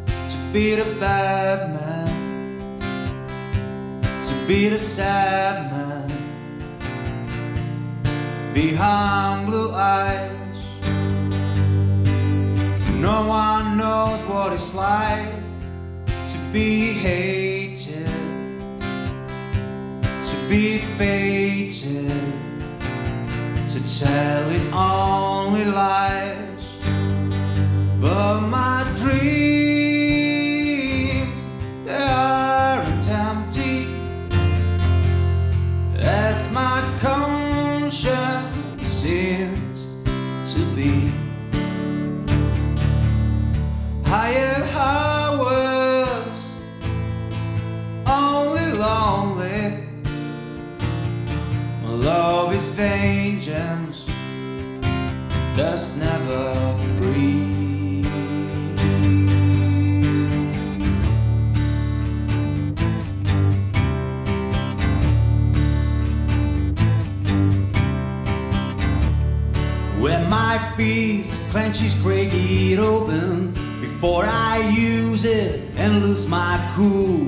to be the bad man, to be the sad man behind blue eyes. No one knows what it's like to be hated, to be fated, to tell it only lies. But my dreams, aren't empty as my conscience seems to be. Higher hours, only lonely. My love is vengeance, that's never free. When my fist clenches, crack it open before I use it and lose my cool.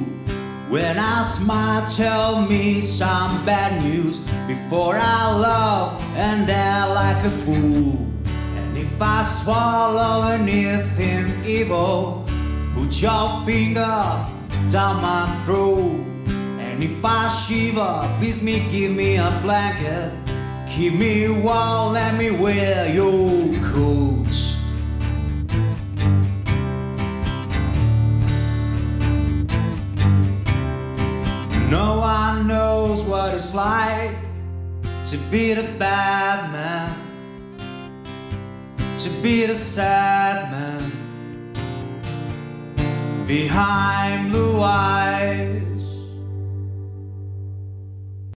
When I smile, tell me some bad news before I love and die like a fool. And if I swallow anything evil, put your finger down my throat. And if I shiver, please me, give me a blanket. Keep me warm, let me wear your coats. No one knows what it's like to be the bad man, to be the sad man behind blue eyes.